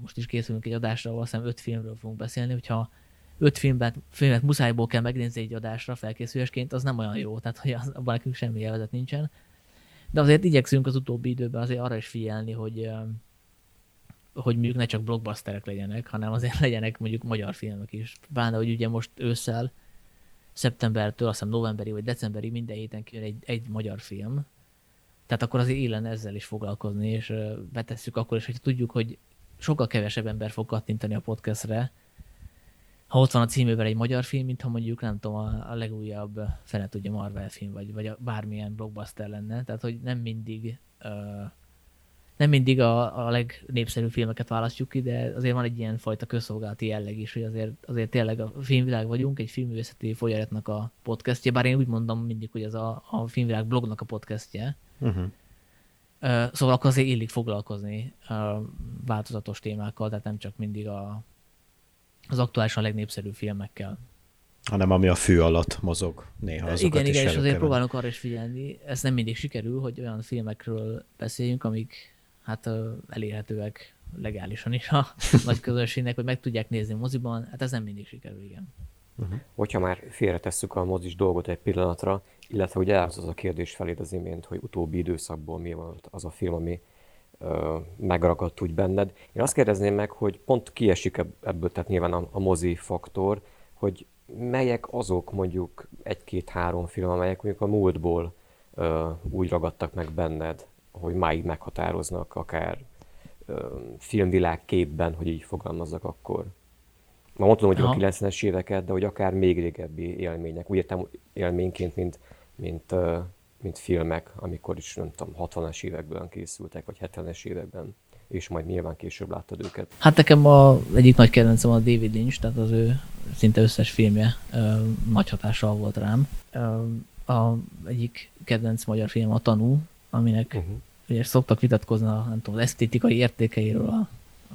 most is készülünk egy adásra, ahol hiszem öt filmről fogunk beszélni, hogyha öt filmet, filmet muszájból kell megnézni egy adásra felkészülésként, az nem olyan jó, tehát hogy az, abban nekünk semmi élvezet nincsen. De azért igyekszünk az utóbbi időben azért arra is figyelni, hogy hogy mondjuk ne csak blockbusterek legyenek, hanem azért legyenek mondjuk magyar filmek is. Bána, hogy ugye most ősszel, szeptembertől, azt hiszem novemberi vagy decemberi minden héten kijön egy, egy magyar film. Tehát akkor azért élen ezzel is foglalkozni, és betesszük akkor is, hogy tudjuk, hogy sokkal kevesebb ember fog kattintani a podcastre, ha ott van a címében egy magyar film, mint ha mondjuk, nem tudom, a, a legújabb, fene tudja, Marvel film, vagy, vagy a, bármilyen blockbuster lenne. Tehát, hogy nem mindig uh, nem mindig a, a legnépszerűbb filmeket választjuk ki, de azért van egy ilyen fajta közszolgálati jelleg is, hogy azért, azért tényleg a filmvilág vagyunk, egy filmművészeti folyamatnak a podcastje, bár én úgy mondom mindig, hogy ez a, a filmvilág blognak a podcastje. Uh-huh. Szóval akkor azért illik foglalkozni változatos témákkal, tehát nem csak mindig a, az aktuálisan legnépszerűbb filmekkel. Hanem ami a fű alatt mozog néha azokat Igen, igen, és azért próbálunk arra is figyelni, ez nem mindig sikerül, hogy olyan filmekről beszéljünk, amik hát elérhetőek legálisan is a nagy közönségnek, hogy meg tudják nézni moziban, hát ez nem mindig sikerül, igen. Uh-huh. Hogyha már félretesszük a mozis dolgot egy pillanatra, illetve hogy elhoz az a kérdés feléd az imént, hogy utóbbi időszakból mi volt az a film, ami megragadt úgy benned. Én azt kérdezném meg, hogy pont kiesik ebből, tehát nyilván a, a mozi faktor, hogy melyek azok mondjuk egy-két-három film, amelyek mondjuk a múltból ö, úgy ragadtak meg benned, hogy máig meghatároznak, akár ö, filmvilág képben, hogy így fogalmazzak akkor. Ma mondtam, hogy Aha. a 90-es éveket, de hogy akár még régebbi élmények. Úgy értem élményként, mint, mint, mint filmek, amikor is, nem tudom, 60-as években készültek, vagy 70-es években és majd nyilván később láttad őket. Hát nekem a, egyik nagy kedvencem a David Lynch, tehát az ő szinte összes filmje ö, nagy hatással volt rám. Ö, a egyik kedvenc magyar film a Tanú, aminek uh-huh ugye szoktak vitatkozni a, nem tudom, az esztétikai értékeiről a,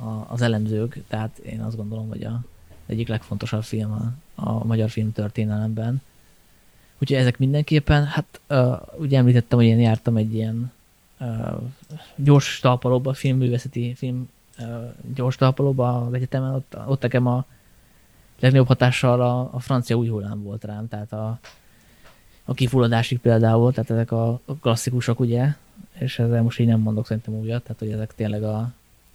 a, az elemzők, tehát én azt gondolom, hogy a egyik legfontosabb film a, a magyar film történelemben. Úgyhogy ezek mindenképpen, hát uh, ugye említettem, hogy én jártam egy ilyen uh, gyors talpalóba, filmművészeti film uh, gyors talpalóba az egyetemen, ott, ott nekem a legnagyobb hatással a, a francia új hullám volt rám, tehát a, a kifulladásig például, tehát ezek a klasszikusok ugye, és ezzel most így nem mondok szerintem újat, tehát hogy ezek tényleg a,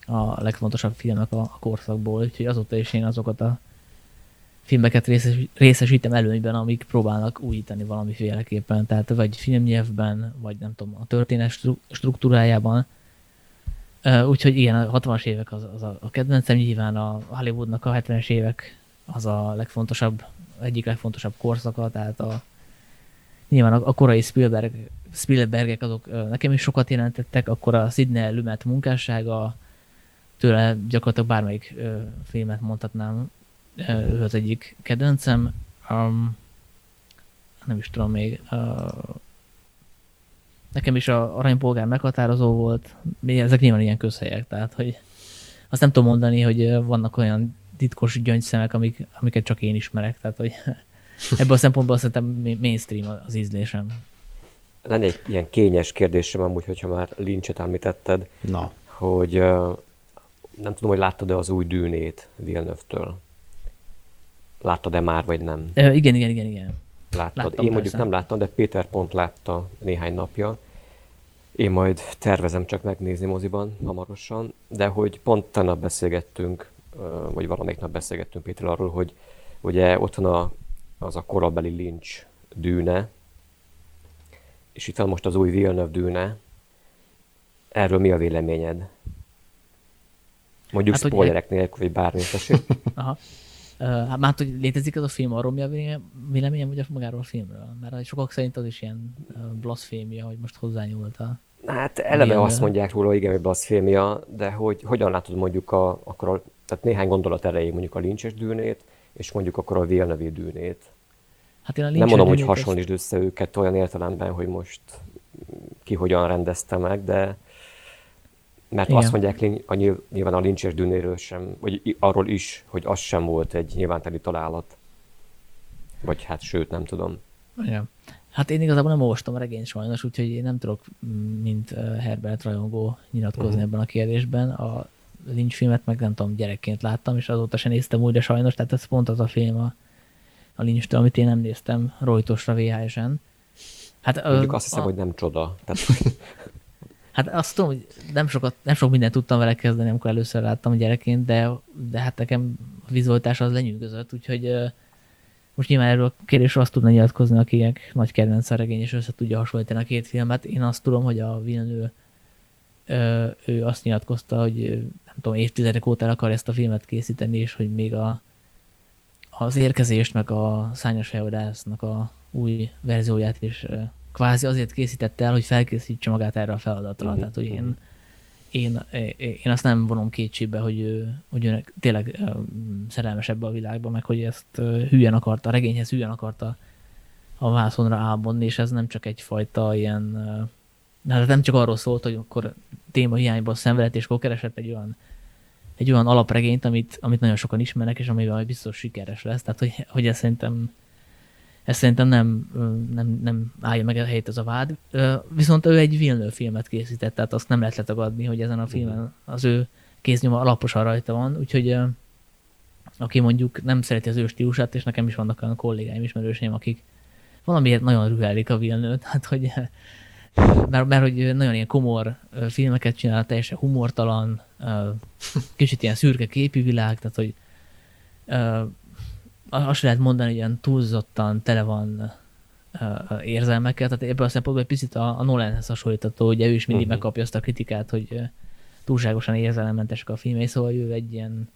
a legfontosabb filmek a, a korszakból, úgyhogy azóta is én azokat a filmeket részes, részesítem előnyben, amik próbálnak újítani valamiféleképpen, tehát vagy filmnyelvben, vagy nem tudom, a történet struktúrájában. Úgyhogy igen, a 60-as évek az, az a kedvencem, nyilván a Hollywoodnak a 70-es évek az a legfontosabb, egyik legfontosabb korszaka, tehát a, nyilván a, a korai Spielberg, Spielbergek azok nekem is sokat jelentettek, akkor a Sidney Lumet munkássága, tőle gyakorlatilag bármelyik ö, filmet mondhatnám, ő az egyik kedvencem. Um, nem is tudom még. Uh, nekem is a aranypolgár meghatározó volt. Ezek nyilván ilyen közhelyek, tehát hogy azt nem tudom mondani, hogy vannak olyan titkos gyöngyszemek, amik, amiket csak én ismerek, tehát hogy Ebből a szempontból szerintem mainstream az ízlésem. Lenne egy ilyen kényes kérdésem amúgy, hogyha már Lynchet említetted, Na. hogy nem tudom, hogy láttad-e az új dűnét Villeneuve-től? Láttad-e már, vagy nem? Uh, igen, igen, igen, igen. Láttad. Láttam, Én mondjuk persze. nem láttam, de Péter pont látta néhány napja, Én majd tervezem csak megnézni moziban hamarosan, de hogy pont tegnap beszélgettünk, vagy valamelyik nap beszélgettünk Péter arról, hogy ugye ott van a, az a korabeli lincs dűne, és itt van most az új Villeneuve dűne. Erről mi a véleményed? Mondjuk hát, spoilerek nélkül, vagy bármi, Aha. Hát már hogy létezik ez a film, arról mi a véleményem, a magáról a filmről? Mert sokak szerint az is ilyen blasfémia, hogy most hozzányúlt a... Hát eleve a azt mondják róla, igen, hogy blasfémia, de hogy hogyan látod mondjuk a, akkor a, tehát néhány gondolat erejéig mondjuk a lincses dűnét, és mondjuk akkor a Villeneuve dűnét. Hát én a Nem mondom, hogy hasonlítsd össze őket olyan értelemben, hogy most ki hogyan rendezte meg, de mert Igen. azt mondják a nyilván a lincses dűnéről sem, vagy arról is, hogy az sem volt egy nyilvánteli találat. Vagy hát sőt, nem tudom. Igen. Hát én igazából nem olvastam a regényt sajnos, úgyhogy én nem tudok, mint Herbert rajongó nyilatkozni uh-huh. ebben a kérdésben. A Lynch filmet meg nem tudom, gyerekként láttam, és azóta sem néztem újra sajnos, tehát ez pont az a film a, a lynch amit én nem néztem rojtosra VHS-en. Hát, Mondjuk azt hiszem, a... hogy nem csoda. Tehát... Hát azt tudom, hogy nem, sokat, nem sok mindent tudtam vele kezdeni, amikor először láttam gyerekként, de, de hát nekem a vizualitás az lenyűgözött, úgyhogy most nyilván erről a kérdésről azt tudna nyilatkozni, akinek nagy kedvenc a regény, és össze tudja hasonlítani a két filmet. Én azt tudom, hogy a Villeneuve ő azt nyilatkozta, hogy nem tudom, évtizedek óta el akar ezt a filmet készíteni, és hogy még a, az érkezést, meg a szányos fejvadásznak a új verzióját is kvázi azért készítette el, hogy felkészítse magát erre a feladatra. Uh-huh. Tehát, hogy én, én, én azt nem vonom kétségbe, hogy ő, hogy ő tényleg szerelmes ebbe a világba, meg hogy ezt hülyen akarta, a regényhez hülyen akarta a vászonra ábonni, és ez nem csak egyfajta ilyen, hát nem csak arról szólt, hogy akkor téma hiányból szenvedett, és akkor keresett egy olyan egy olyan alapregényt, amit, amit nagyon sokan ismernek, és amivel biztos sikeres lesz. Tehát, hogy, hogy ez szerintem ez szerintem nem, nem, nem állja meg a helyét ez a vád. Viszont ő egy Villeneuve filmet készített, tehát azt nem lehet letagadni, hogy ezen a filmen az ő kéznyoma alaposan rajta van, úgyhogy aki mondjuk nem szereti az ő stílusát, és nekem is vannak olyan kollégáim, ismerőseim, akik valamiért nagyon rühelik a villeneuve tehát hogy mert, mert hogy nagyon ilyen komor filmeket csinál, teljesen humortalan, kicsit ilyen szürke képi világ, tehát hogy azt lehet mondani, hogy ilyen túlzottan tele van érzelmekkel, tehát ebből a szempontból egy picit a, a Nolanhez hasonlítható, hogy ő is mindig uh-huh. megkapja azt a kritikát, hogy túlságosan érzelemmentesek a filmei, szóval ő egy ilyen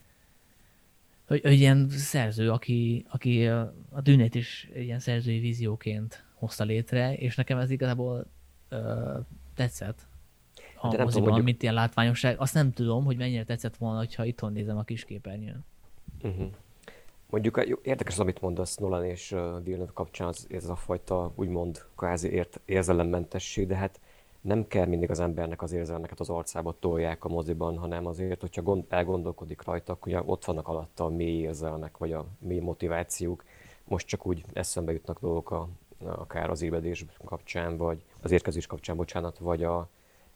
hogy, hogy ilyen szerző, aki, aki a dűnét is ilyen szerzői vízióként hozta létre, és nekem ez igazából uh, tetszett a De nem moziban, tudom, mint ilyen látványosság. Azt nem tudom, hogy mennyire tetszett volna, ha itthon nézem a kisképernyőn. Uh-huh. Mondjuk érdekes, amit mondasz Nolan és Villeneuve kapcsán, az, ez a fajta úgymond kvázi ért, érzelemmentesség, de hát nem kell mindig az embernek az érzelmeket az arcába tolják a moziban, hanem azért, hogyha gond, elgondolkodik rajta, akkor ugye ott vannak alatta a mély érzelmek, vagy a mély motivációk. Most csak úgy eszembe jutnak dolgok a, akár az ébredés kapcsán, vagy az érkezés kapcsán, bocsánat, vagy a,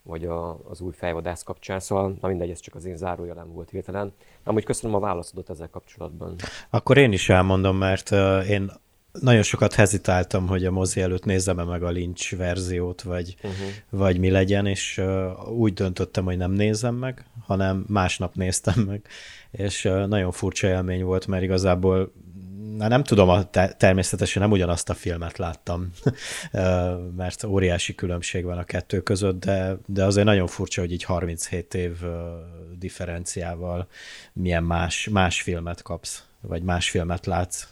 vagy a, az új fejvadász kapcsán, szóval na mindegy, ez csak az én zárójelem volt hirtelen. Amúgy köszönöm a válaszodat ezzel kapcsolatban. Akkor én is elmondom, mert én nagyon sokat hezitáltam, hogy a mozi előtt nézzem-e meg a Lynch verziót, vagy, uh-huh. vagy mi legyen, és uh, úgy döntöttem, hogy nem nézem meg, hanem másnap néztem meg, és uh, nagyon furcsa élmény volt, mert igazából Na nem tudom, természetesen nem ugyanazt a filmet láttam, mert óriási különbség van a kettő között, de, de azért nagyon furcsa, hogy így 37 év differenciával milyen más, más filmet kapsz, vagy más filmet látsz.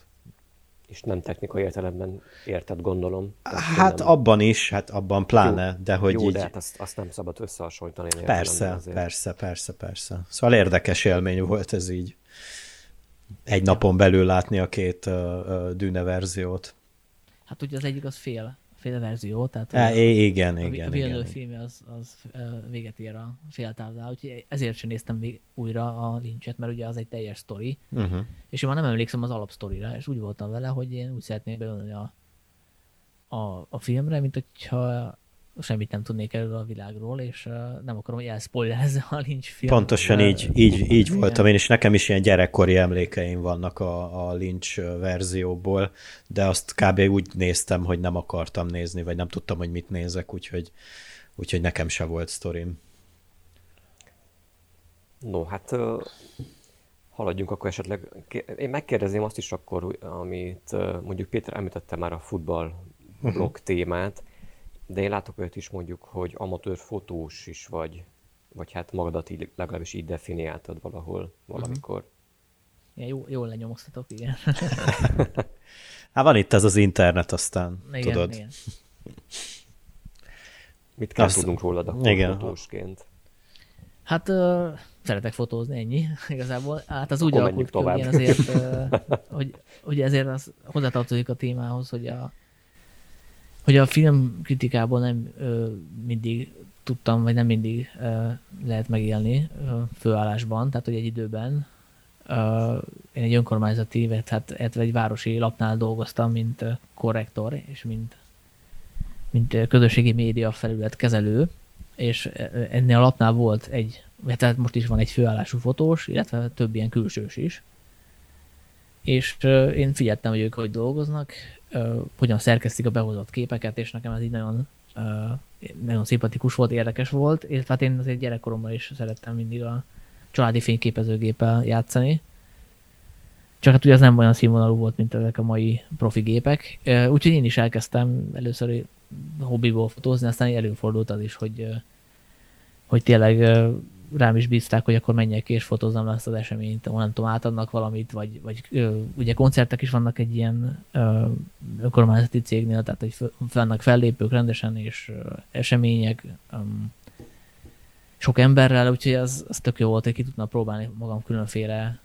És nem technikai értelemben érted, gondolom. Hát nem... abban is, hát abban pláne, jó, de hogy jó, így... de hát azt, azt nem szabad összehasonlítani. Persze, persze, persze, persze. Szóval érdekes élmény volt ez így egy napon belül látni a két Dűne verziót. Hát ugye az egyik az fél, fél verzió, tehát a, igen, igen, a Villeneuve film az, az véget ér a féltávnál, úgyhogy ezért sem néztem még újra a lincset, mert ugye az egy teljes sztori, uh-huh. és én már nem emlékszem az alapsztorira, és úgy voltam vele, hogy én úgy szeretnék beülni a, a, a filmre, mint hogyha semmit nem tudnék erről a világról, és uh, nem akarom, hogy elspoilerezze a Lynch film. Pontosan így, így, így voltam én, és nekem is ilyen gyerekkori emlékeim vannak a, a Lynch verzióból, de azt kb. úgy néztem, hogy nem akartam nézni, vagy nem tudtam, hogy mit nézek, úgyhogy, úgyhogy nekem se volt sztorim. No, hát haladjunk akkor esetleg. Én megkérdezném azt is akkor, amit mondjuk Péter említette már a futball blog uh-huh. témát, de én látok olyat is mondjuk, hogy amatőr fotós is vagy, vagy hát magadat így, legalábbis így definiáltad valahol, valamikor. Uh-huh. Igen, jó, jól lenyomoztatok, igen. hát van itt ez az internet, aztán igen, tudod. Igen. Mit kell Azt, tudnunk rólad akkor igen. fotósként? Hát uh, szeretek fotózni, ennyi igazából. Hát az úgy alakult ki, hogy azért, hogy, hogy ezért az hozzátartozik a témához, hogy a, hogy a filmkritikából nem uh, mindig tudtam, vagy nem mindig uh, lehet megélni uh, főállásban, tehát hogy egy időben uh, én egy önkormányzati, vagy, hát, egy városi lapnál dolgoztam, mint korrektor, és mint, mint közösségi média felület kezelő, és ennél a lapnál volt egy, tehát most is van egy főállású fotós, illetve több ilyen külsős is. És én figyeltem, hogy ők hogy dolgoznak, hogyan szerkesztik a behozott képeket, és nekem ez így nagyon, nagyon szimpatikus volt, érdekes volt, és hát én azért gyerekkoromban is szerettem mindig a családi fényképezőgéppel játszani. Csak hát ugye az nem olyan színvonalú volt, mint ezek a mai profi gépek. Úgyhogy én is elkezdtem először hobbiból fotózni, aztán előfordult az is, hogy, hogy tényleg rám is bízták, hogy akkor menjek és fotózzam le ezt az eseményt, nem tudom, átadnak valamit, vagy, vagy ugye koncertek is vannak egy ilyen önkormányzati cégnél, tehát hogy vannak fellépők rendesen, és események, sok emberrel, úgyhogy az, az tök jó volt, hogy ki tudna próbálni magam különféle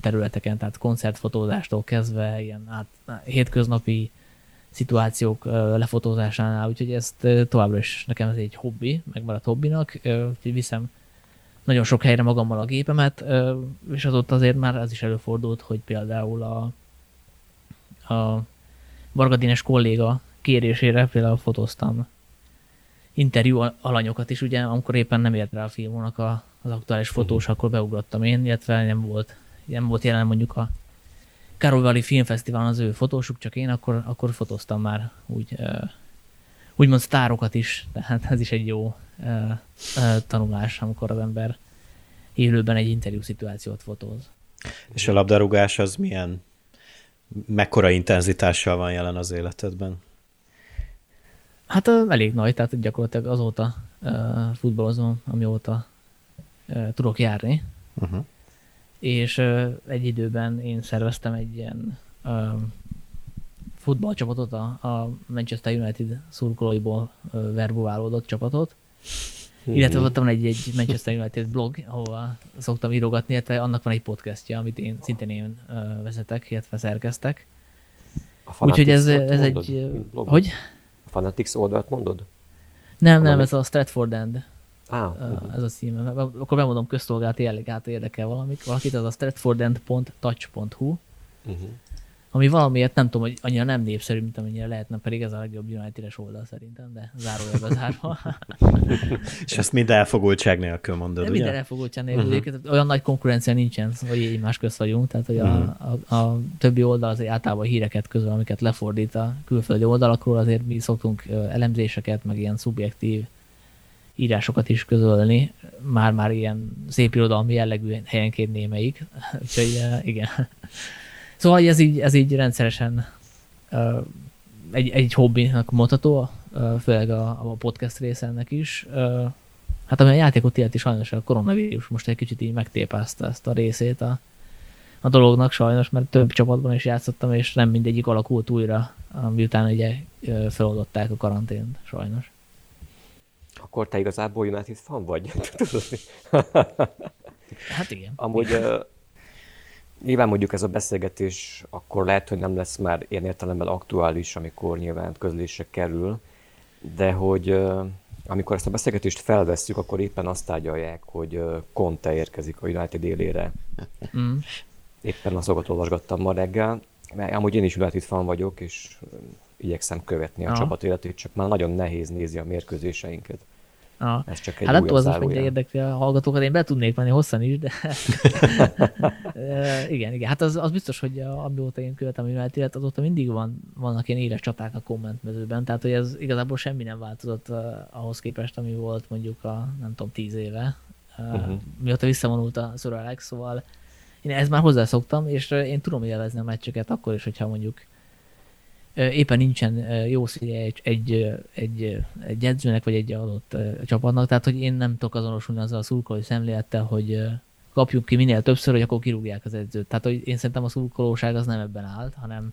területeken, tehát koncertfotózástól kezdve, ilyen át, hétköznapi szituációk lefotózásánál, úgyhogy ezt továbbra is nekem ez egy hobbi, megmaradt hobbinak, úgyhogy viszem nagyon sok helyre magammal a gépemet, és azóta azért már az is előfordult, hogy például a, a Vargadines kolléga kérésére például fotóztam interjú alanyokat is, ugye, amikor éppen nem ért rá a filmónak a, az aktuális fotós, uh-huh. akkor beugrottam én, illetve nem volt, nem volt jelen mondjuk a Károlyvali Filmfesztiválon az ő fotósuk, csak én akkor, akkor fotóztam már úgy, úgymond sztárokat is, tehát ez is egy jó uh, uh, tanulás, amikor az ember élőben egy interjú szituációt fotóz. És a labdarúgás az milyen, mekkora intenzitással van jelen az életedben? Hát uh, elég nagy, tehát gyakorlatilag azóta uh, futballozom, amióta uh, tudok járni. Uh-huh és egy időben én szerveztem egy ilyen futballcsapatot, a, a Manchester United szurkolóiból verbuválódott csapatot, hmm. illetve ott van egy, egy Manchester United blog, ahova szoktam írogatni, illetve annak van egy podcastja, amit én szintén én vezetek, illetve szerkeztek. Úgyhogy ez, ez egy... Hogy? A Fanatics oldalt mondod? Nem, nem, ez a Stratford End. Ah, ez a címe. Akkor bemondom közszolgált jelleg át érdekel valamit, valakit, az a stratfordend.touch.hu, uh-huh. Ami valamiért nem tudom, hogy annyira nem népszerű, mint amennyire lehetne, pedig ez a legjobb United-es oldal szerintem, de zárójelbe zárva. És ezt mind elfogultság nélkül mondod, de ugye? Minden elfogultság nélkül. Uh-huh. Olyan nagy konkurencia nincsen, hogy egymás közt vagyunk, tehát hogy uh-huh. a, a, a, többi oldal azért általában híreket közül, amiket lefordít a külföldi oldalakról, azért mi szoktunk elemzéseket, meg ilyen szubjektív írásokat is közölni, már-már ilyen szép irodalmi jellegű helyenként némelyik. Úgyhogy igen. Szóval ez így, ez így rendszeresen uh, egy, egy hobbinak mondható, uh, főleg a, a podcast része ennek is. Uh, hát ami a játékot illeti, sajnos a koronavírus most egy kicsit így megtépázta ezt a részét a, a dolognak sajnos, mert több csapatban is játszottam, és nem mindegyik alakult újra, miután ugye feloldották a karantént, sajnos akkor te igazából United fan vagy. hát igen. Amúgy igen. Nyilván mondjuk ez a beszélgetés akkor lehet, hogy nem lesz már ilyen értelemben aktuális, amikor nyilván közlésre kerül, de hogy amikor ezt a beszélgetést felvesszük, akkor éppen azt tárgyalják, hogy Conte érkezik a United élére. Mm. Éppen azokat olvasgattam ma reggel, mert amúgy én is United fan vagyok, és igyekszem követni a Aha. csapat életét, csak már nagyon nehéz nézni a mérkőzéseinket. Ah. Ez csak egy hát nem tudom, az most érdekli a hallgatókat, én be tudnék menni hosszan is, de igen, igen, hát az, az biztos, hogy amióta én követem a United, azóta mindig van, vannak ilyen éles csaták a kommentmezőben, tehát hogy ez igazából semmi nem változott uh, ahhoz képest, ami volt mondjuk a, nem tudom, tíz éve, uh, uh-huh. mióta visszavonult a Sir Alex, szóval én ezt már hozzászoktam, és én tudom élvezni a meccseket akkor is, hogyha mondjuk éppen nincsen jó szíje egy, egy, egy, egy edzőnek, vagy egy adott csapatnak, tehát hogy én nem tudok azonosulni azzal a szurkolói szemlélettel, hogy kapjuk ki minél többször, hogy akkor kirúgják az edzőt. Tehát, hogy én szerintem a szurkolóság az nem ebben állt, hanem,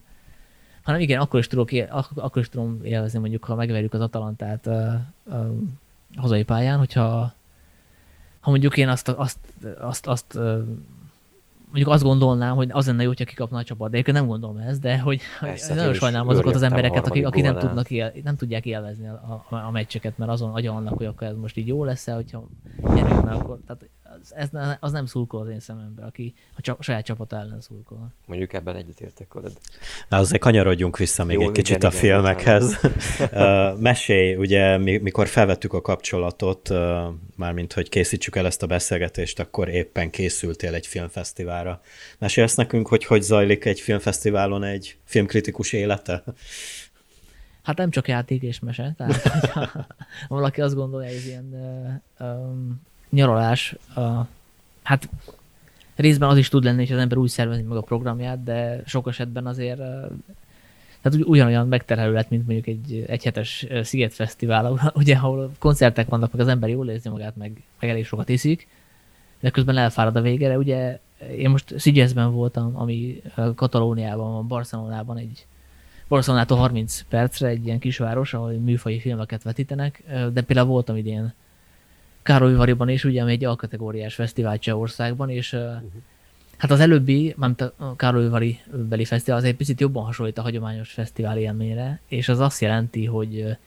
hanem igen, akkor is, tudok, akkor is tudom élvezni, mondjuk, ha megverjük az Atalantát a, a hazai pályán, hogyha ha mondjuk én azt, azt, azt, azt mondjuk azt gondolnám, hogy az lenne jó, hogyha kikapna a csapat, de én nem gondolom ezt, de hogy Persze, nagyon sajnálom azokat az embereket, akik, akik nem, tudnak él, nem tudják élvezni a, a, a meccseket, mert azon agyon annak, hogy akkor ez most így jó lesz-e, hogyha nyerünk, mert akkor, tehát ez, az nem szurkol az én szemembe, aki a, csa, a saját csapata ellen szurkol. Mondjuk ebben egyetértek veled. Na azért kanyarodjunk vissza még Jó, egy kicsit igen, a igen, filmekhez. uh, mesélj, ugye mikor felvettük a kapcsolatot, mármint hogy készítsük el ezt a beszélgetést, akkor éppen készültél egy filmfesztiválra. Mesélsz nekünk, hogy hogy zajlik egy filmfesztiválon egy filmkritikus élete? Hát nem csak játék és mese, tehát ha valaki azt gondolja, hogy ez ilyen um, nyaralás, uh, hát részben az is tud lenni, hogy az ember úgy szervezi meg a programját, de sok esetben azért tehát ugy, ugyanolyan megterhelő lett, mint mondjuk egy egyhetes szigetfesztivál, ugye, ahol koncertek vannak, meg az ember jól érzi magát, meg, meg elég sokat iszik, de közben elfárad a végére. Ugye én most Szigyezben voltam, ami Katalóniában van, Barcelonában egy Barcelonától 30 percre egy ilyen kisváros, ahol műfai filmeket vetítenek, de például voltam idén Károlyvariban is, ugye, ami egy alkategóriás fesztivál Csehországban, és uh-huh. hát az előbbi, mert a Károlyvari beli fesztivál az egy picit jobban hasonlít a hagyományos fesztivál élményre, és az azt jelenti, hogy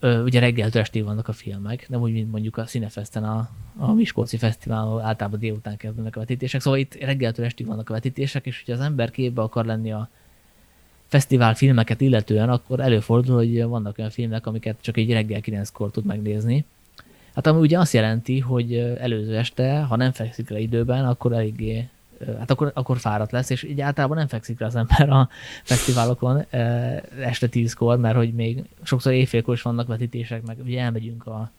ö, ugye reggeltől estig vannak a filmek, nem úgy, mint mondjuk a Cinefesten a, a Miskolci Fesztivál, általában délután kezdenek a vetítések, szóval itt reggeltől estig vannak a vetítések, és hogyha az ember képbe akar lenni a fesztivál filmeket illetően, akkor előfordul, hogy vannak olyan filmek, amiket csak egy reggel 9-kor tud megnézni, Hát ami ugye azt jelenti, hogy előző este, ha nem fekszik le időben, akkor eléggé hát akkor, akkor fáradt lesz, és így általában nem fekszik le az ember a fesztiválokon este tízkor, mert hogy még sokszor éjfélkor is vannak vetítések, meg ugye elmegyünk a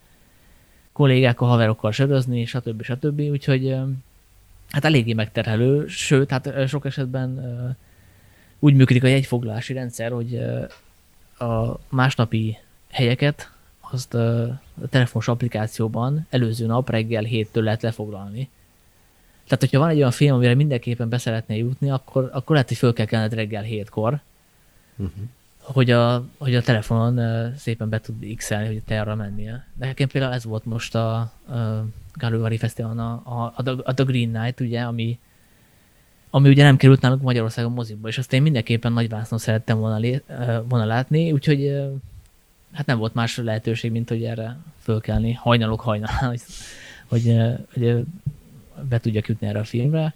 kollégákkal, haverokkal sörözni, stb. stb. Úgyhogy hát eléggé megterhelő, sőt, hát sok esetben úgy működik a jegyfoglalási rendszer, hogy a másnapi helyeket azt a telefonos applikációban előző nap reggel héttől lehet lefoglalni. Tehát, hogyha van egy olyan film, amire mindenképpen beszeretnél jutni, akkor, akkor lehet, hogy föl kell kelned reggel hétkor, uh-huh. hogy, a, hogy a telefonon szépen be tud x hogy te arra mennél. De nekem például ez volt most a, a Galilei Fesztiválon a, a, a, The Green Knight, ugye, ami, ami ugye nem került nálunk Magyarországon moziba, és azt én mindenképpen nagy vásznon szerettem volna, lé, volna látni, úgyhogy hát nem volt más lehetőség, mint hogy erre fölkelni hajnalok hajnalán, hogy, hogy, hogy be tudjak jutni erre a filmre.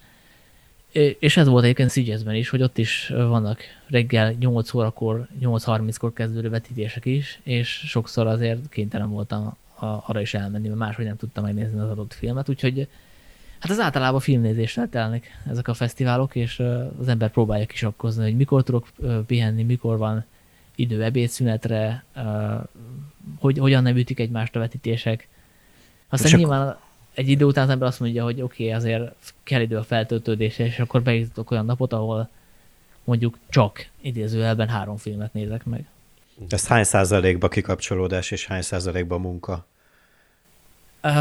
És ez volt egyébként Szigyezben is, hogy ott is vannak reggel 8 órakor, 8.30-kor kezdődő vetítések is, és sokszor azért kénytelen voltam arra is elmenni, mert máshogy nem tudtam megnézni az adott filmet, úgyhogy hát az általában filmnézéssel telnek ezek a fesztiválok, és az ember próbálja kisakkozni, hogy mikor tudok pihenni, mikor van idő ebédszünetre, hogy hogyan nem ütik egymást a vetítések. Aztán Csak... nyilván egy idő után az ember azt mondja, hogy oké, okay, azért kell idő a feltöltődésre, és akkor bejutok olyan napot, ahol mondjuk csak idézőjelben három filmet nézek meg. Ez hány százalékba kikapcsolódás, és hány százalékba munka? Uh,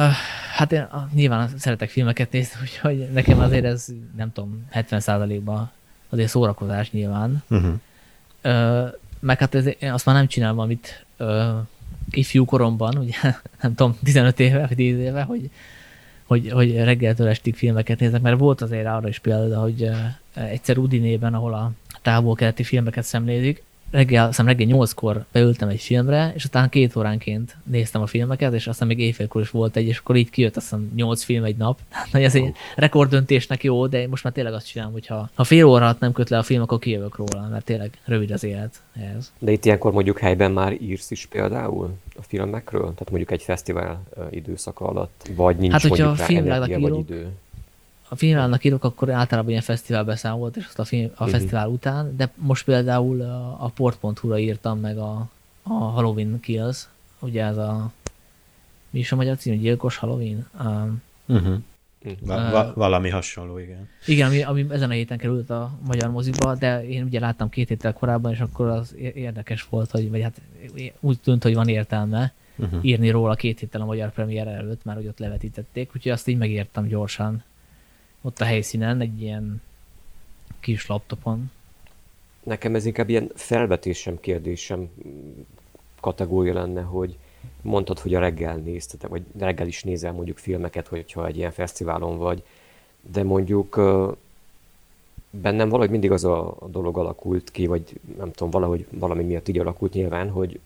hát én nyilván szeretek filmeket nézni, úgyhogy nekem azért ez, nem tudom, 70 százalékban azért szórakozás nyilván. Uh-huh. Uh, meg hát ez, én azt már nem csinálom, amit ö, ifjú koromban, ugye nem tudom, 15 éve vagy 10 éve, hogy, hogy, hogy reggeltől estig filmeket nézek, mert volt azért arra is példa, hogy egyszer Udinében, ahol a távol-keleti filmeket szemlézik, reggel, aztán reggel nyolckor beültem egy filmre, és aztán két óránként néztem a filmeket, és aztán még éjfélkor is volt egy, és akkor így kijött aztán nyolc film egy nap. Hát, ez egy rekorddöntésnek jó, de most már tényleg azt csinálom, hogy ha, ha fél óra nem köt le a film, akkor kijövök róla, mert tényleg rövid az élet ehhez. De itt ilyenkor mondjuk helyben már írsz is például a filmekről? Tehát mondjuk egy fesztivál időszaka alatt, vagy nincs hát, hogyha mondjuk a filmrágnak írok, vagy idő? A filmrágnak írok, akkor általában ilyen fesztivál beszámolt, és azt a, film, a uh-huh. fesztivál után, de most például a, a port.hu-ra írtam meg a, a Halloween Kills, ugye ez a mi is a magyar cím, Gyilkos Halloween? Um, uh-huh. Va- va- valami hasonló, igen. Igen, ami, ami ezen a héten került a magyar moziba, de én ugye láttam két héttel korábban, és akkor az érdekes volt, hogy vagy hát úgy tűnt, hogy van értelme uh-huh. írni róla két héttel a magyar premier előtt, már hogy ott levetítették, úgyhogy azt így megértem gyorsan ott a helyszínen, egy ilyen kis laptopon. Nekem ez inkább ilyen felvetésem, kérdésem kategória lenne, hogy mondtad, hogy a reggel néztetek, vagy reggel is nézel mondjuk filmeket, hogyha egy ilyen fesztiválon vagy, de mondjuk bennem valahogy mindig az a dolog alakult ki, vagy nem tudom, valahogy valami miatt így alakult nyilván, hogy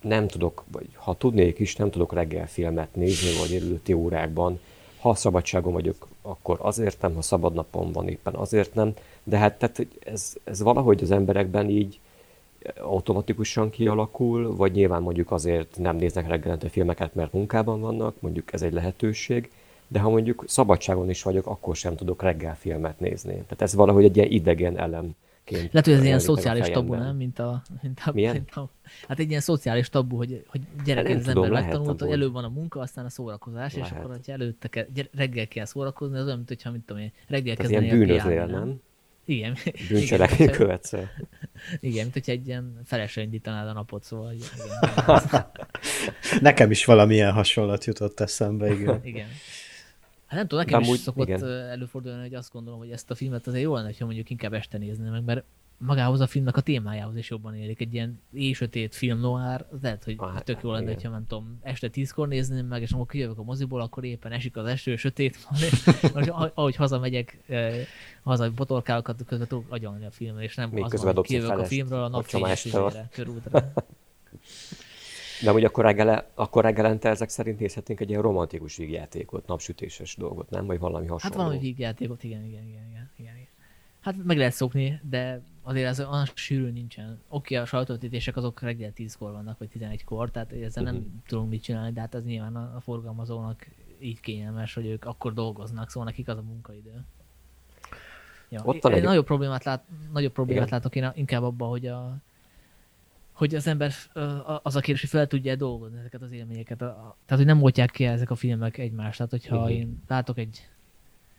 nem tudok, vagy ha tudnék is, nem tudok reggel filmet nézni, vagy előtti órákban. Ha szabadságon vagyok, akkor azért nem, ha szabad napon van éppen azért nem. De hát tehát ez, ez valahogy az emberekben így automatikusan kialakul, vagy nyilván mondjuk azért nem néznek reggelente filmeket, mert munkában vannak, mondjuk ez egy lehetőség, de ha mondjuk szabadságon is vagyok, akkor sem tudok reggel filmet nézni. Tehát ez valahogy egy ilyen idegen elem. Lehet, hogy ez ilyen szociális tabu, nem? Mint a, mint a, Milyen? Mint a, hát egy ilyen szociális tabu, hogy, hogy gyerekek az ember megtanult, hogy előbb van a munka, aztán a szórakozás, lehet. és akkor, hogyha előtte kell, reggel kell szórakozni, az olyan, mint hogyha, mit tudom én, reggel kezdeni ilyen bűnözél, nem? Igen. Bűncselekmény követsz Igen, mint hogyha egy ilyen felesre indítanád a napot, szóval. Igen. Nekem is valamilyen hasonlat jutott eszembe, igen. igen. Hát nem tudom, nekem De is szokott igen. előfordulni, hogy azt gondolom, hogy ezt a filmet azért jó lenne, ha mondjuk inkább este nézni meg, mert magához a filmnek a témájához is jobban élik. Egy ilyen éjsötét film noir, az lehet, hogy ah, tök jó lenne, igen. ha nem tudom, este tízkor nézném meg, és amikor kijövök a moziból, akkor éppen esik az eső, sötét van, és most, ahogy hazamegyek, eh, haza botorkálok, közben tudok agyalni a filmet, és nem Még az van, hogy kijövök a filmről a napfényes körútra. De hogy akkor, reggele, akkor reggelente ezek szerint nézhetnénk egy ilyen romantikus vígjátékot, napsütéses dolgot, nem? Vagy valami hasonló. Hát valami vígjátékot, igen, igen, igen, igen, igen. Hát meg lehet szokni, de azért ez olyan sűrű nincsen. Oké, a sajtótítések azok reggel 10-kor vannak, vagy 11-kor, tehát ezzel uh-huh. nem mhm. tudunk mit csinálni, de hát az nyilván a, a forgalmazónak így kényelmes, hogy ők akkor dolgoznak, szóval nekik az a munkaidő. Ja. Ott egy... nagyobb problémát, lát, nagyobb problémát látok én inkább abban, hogy a, hogy az ember az a kérdés, hogy fel tudja dolgozni ezeket az élményeket. Tehát, hogy nem oltják ki ezek a filmek egymást. Tehát, hogyha uh-huh. én látok egy,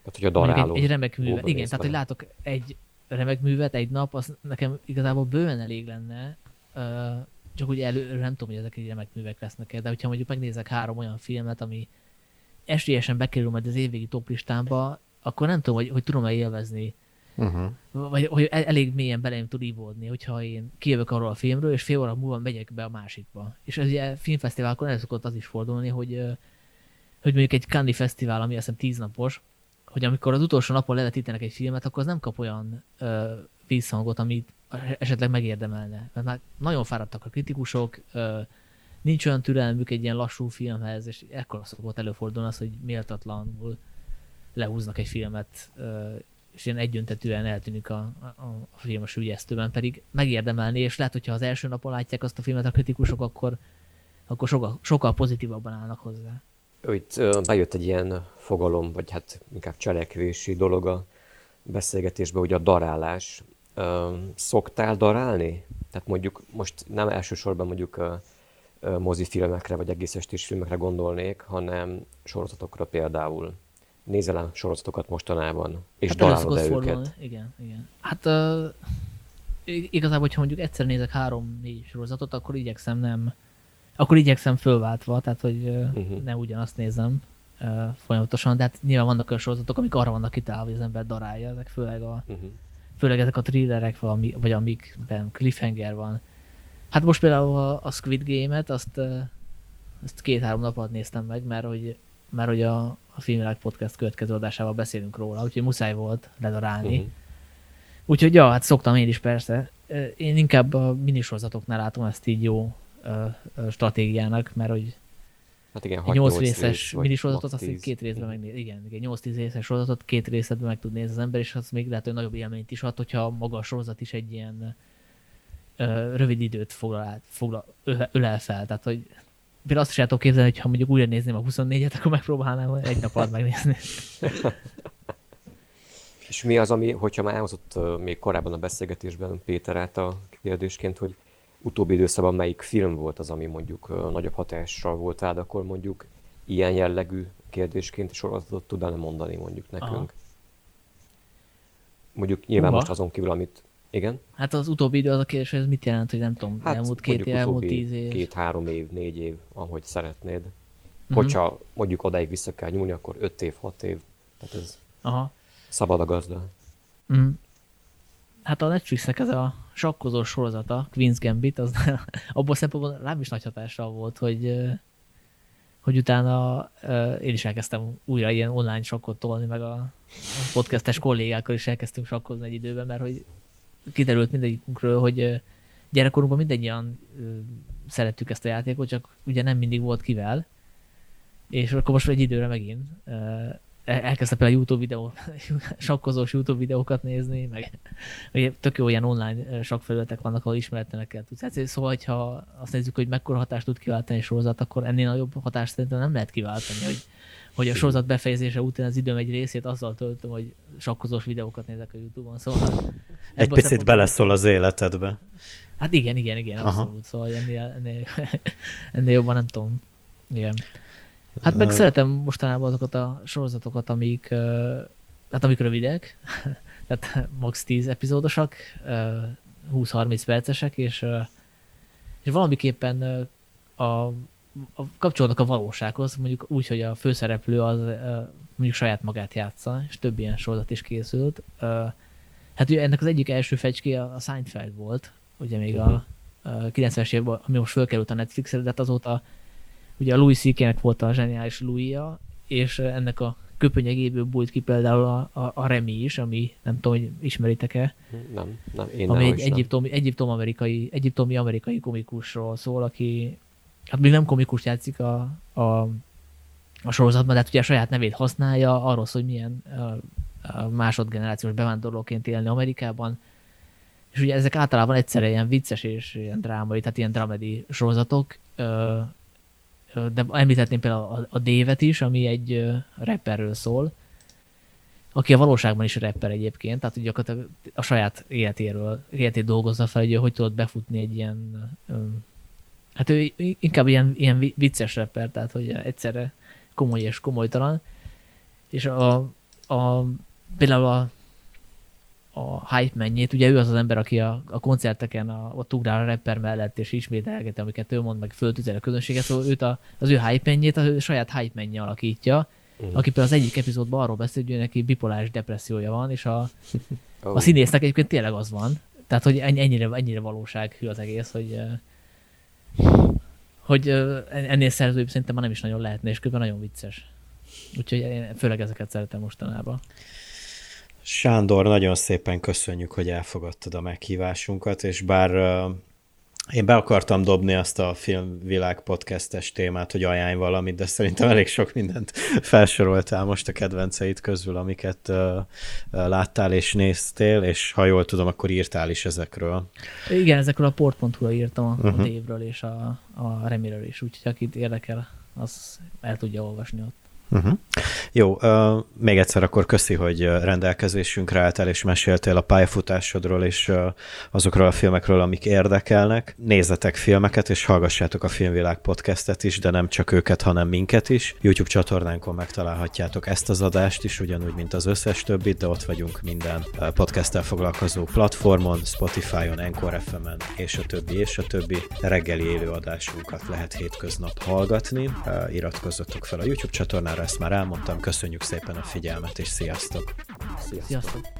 tehát, hogy a daráló egy, egy remek művet, igen, tehát, hogy látok egy remek művet egy nap, az nekem igazából bőven elég lenne, csak úgy előre nem tudom, hogy ezek egy remek művek lesznek de hogyha mondjuk megnézek három olyan filmet, ami esélyesen bekerül majd az évvégi toplistámba, akkor nem tudom, hogy, hogy tudom-e élvezni Uh-huh. Vagy hogy elég mélyen belém tud ívódni, hogyha én kijövök arról a filmről, és fél óra múlva megyek be a másikba. És ez ugye filmfesztiválkon el szokott az is fordulni, hogy, hogy mondjuk egy Cannes fesztivál, ami azt hiszem tíznapos, hogy amikor az utolsó napon levetítenek egy filmet, akkor az nem kap olyan ö, visszhangot, amit esetleg megérdemelne. Mert már nagyon fáradtak a kritikusok, ö, nincs olyan türelmük egy ilyen lassú filmhez, és ekkor szokott előfordulni az, hogy méltatlanul lehúznak egy filmet, ö, és ilyen egyöntetűen eltűnik a, a, a film a sügyesztőben, pedig megérdemelni, és lehet, hogyha az első napon látják azt a filmet a kritikusok, akkor, akkor sokkal, sokkal pozitívabban állnak hozzá. Itt bejött egy ilyen fogalom, vagy hát inkább cselekvési dolog a beszélgetésbe, hogy a darálás. Szoktál darálni? Tehát mondjuk most nem elsősorban mondjuk mozifilmekre, vagy egész estés filmekre gondolnék, hanem sorozatokra például nézel sorozatokat mostanában, és hát darálod-e őket? Fordulni. Igen, igen. Hát uh, igazából, hogyha mondjuk egyszer nézek három-négy sorozatot, akkor igyekszem nem, akkor igyekszem fölváltva, tehát hogy uh-huh. ne ugyanazt nézem uh, folyamatosan, de hát nyilván vannak olyan sorozatok, amik arra vannak kitálva, hogy az ember darálja, ezek főleg, a, uh-huh. főleg ezek a thrillerek, valami, vagy amikben cliffhanger van. Hát most például a, a Squid Game-et, azt, uh, azt két-három nap alatt néztem meg, mert hogy, mert hogy a, a Filmvilág Podcast következő adásával beszélünk róla, úgyhogy muszáj volt ledarálni. Uh-huh. Úgyhogy ja, hát szoktam én is persze. Én inkább a minisorozatoknál látom ezt így jó stratégiának, mert hogy Hát igen, egy 8 részes minisorozatot azt két részben megnéz. Igen, igen 8-10 részes sorozatot két részletben meg tud nézni az ember, és az még lehet, hogy nagyobb élményt is ad, hogyha maga a sorozat is egy ilyen ö, rövid időt foglal, foglal, ölel fel. Tehát, hogy például azt is el tudok képzelni, hogy ha mondjuk újra nézném a 24-et, akkor megpróbálnám egy nap alatt megnézni. És mi az, ami, hogyha már elhozott még korábban a beszélgetésben Péter által kérdésként, hogy utóbbi időszakban melyik film volt az, ami mondjuk nagyobb hatással volt rád, akkor mondjuk ilyen jellegű kérdésként sorozatot tudnál mondani mondjuk nekünk? Aha. Mondjuk nyilván Uha. most azon kívül, amit... Igen? Hát az utóbbi idő az a kérdés, hogy ez mit jelent, hogy nem tudom, hát elmúlt két év, elmúlt tíz év. Két-három év, négy év, ahogy szeretnéd. Mm-hmm. Hogyha mondjuk odáig vissza kell nyúlni, akkor öt év, hat év. Tehát ez Aha. szabad a gazda. Mm hát a Netflixnek ez a sakkozó sorozata, Queen's Gambit, az abból szempontból rám is nagy hatással volt, hogy, hogy utána én is elkezdtem újra ilyen online sakkot tolni, meg a podcastes kollégákkal is elkezdtünk sakkozni egy időben, mert hogy kiderült mindegyikünkről, hogy gyerekkorunkban mindannyian szerettük ezt a játékot, csak ugye nem mindig volt kivel, és akkor most egy időre megint elkezdtem például YouTube videó, sakkozós YouTube videókat nézni, meg ugye tök jó ilyen online sakkfelületek vannak, ahol ismeretlenekkel tudsz. Hát, szóval, ha azt nézzük, hogy mekkora hatást tud kiváltani a sorozat, akkor ennél nagyobb hatást szerintem nem lehet kiváltani, hogy, hogy a sorozat befejezése után az időm egy részét azzal töltöm, hogy sakkozós videókat nézek a YouTube-on. Szóval egy picit beleszól az életedbe. Hát igen, igen, igen, Aha. abszolút. Szóval ennél, ennél, ennél jobban nem tudom. Igen. Hát meg szeretem mostanában azokat a sorozatokat, amik, hát amik rövidek, tehát max 10 epizódosak, 20-30 percesek, és, és valamiképpen a, a kapcsolódnak a valósághoz, mondjuk úgy, hogy a főszereplő az mondjuk saját magát játsza, és több ilyen sorozat is készült. Hát ugye ennek az egyik első fecské a Seinfeld volt, ugye még a, a 90-es évben, ami most fölkerült a Netflixre, de hát azóta ugye a Louis ck volt a zseniális louis és ennek a köpönyegéből bújt ki például a, a, a Remi is, ami nem tudom, hogy ismeritek-e. Nem, nem, én ami nem egy egyiptomi, egyiptom amerikai, egyiptomi amerikai komikusról szól, aki hát még nem komikus játszik a, a, a sorozatban, de hát ugye a saját nevét használja, arról szól, hogy milyen a, a másodgenerációs bevándorlóként élni Amerikában, és ugye ezek általában egyszerre ilyen vicces és ilyen drámai, tehát ilyen dramedi sorozatok, de említhetném például a, a Dévet is, ami egy rapperről szól, aki a valóságban is rapper egyébként, tehát gyakorlatilag a saját életéről, életét dolgozza fel, hogy hogy tudott befutni egy ilyen, hát ő inkább ilyen, ilyen vicces rapper, tehát hogy egyszerre komoly és komolytalan, és a, a például a a hype mennyét. Ugye ő az az ember, aki a, a koncerteken a, ott ugrál a rapper mellett, és ismételgeti, amiket ő mond, meg föltüzel a közönséget, szóval őt a, az ő hype mennyét a saját hype mennyi alakítja, uh-huh. aki például az egyik epizódban arról beszél, hogy neki bipoláris depressziója van, és a, oh. a színésznek egyébként tényleg az van. Tehát, hogy ennyire, ennyire valósághű az egész, hogy hogy ennél szerzőbb szerintem már nem is nagyon lehetne, és közben nagyon vicces. Úgyhogy én főleg ezeket szeretem mostanában. Sándor, nagyon szépen köszönjük, hogy elfogadtad a meghívásunkat, és bár én be akartam dobni azt a filmvilág podcastes témát, hogy ajánlj valamit, de szerintem elég sok mindent felsoroltál most a kedvenceit közül, amiket uh, láttál és néztél, és ha jól tudom, akkor írtál is ezekről. Igen, ezekről a port.hu-ra írtam a, uh-huh. a Dave-ről és a, a Remiről is, úgyhogy akit érdekel, az el tudja olvasni ott. Uh-huh. Jó, uh, még egyszer akkor köszi, hogy rendelkezésünkre álltál, és meséltél a pályafutásodról, és uh, azokról a filmekről, amik érdekelnek. Nézzetek filmeket, és hallgassátok a Filmvilág podcastet is, de nem csak őket, hanem minket is. YouTube csatornánkon megtalálhatjátok ezt az adást is, ugyanúgy, mint az összes többit, de ott vagyunk minden podcasttel foglalkozó platformon, Spotify-on, Encore FM-en, és a többi, és a többi reggeli élőadásunkat lehet hétköznap hallgatni. Uh, iratkozzatok fel a YouTube csatornára, ezt már elmondtam, köszönjük szépen a figyelmet, és sziasztok! Sziasztok! sziasztok.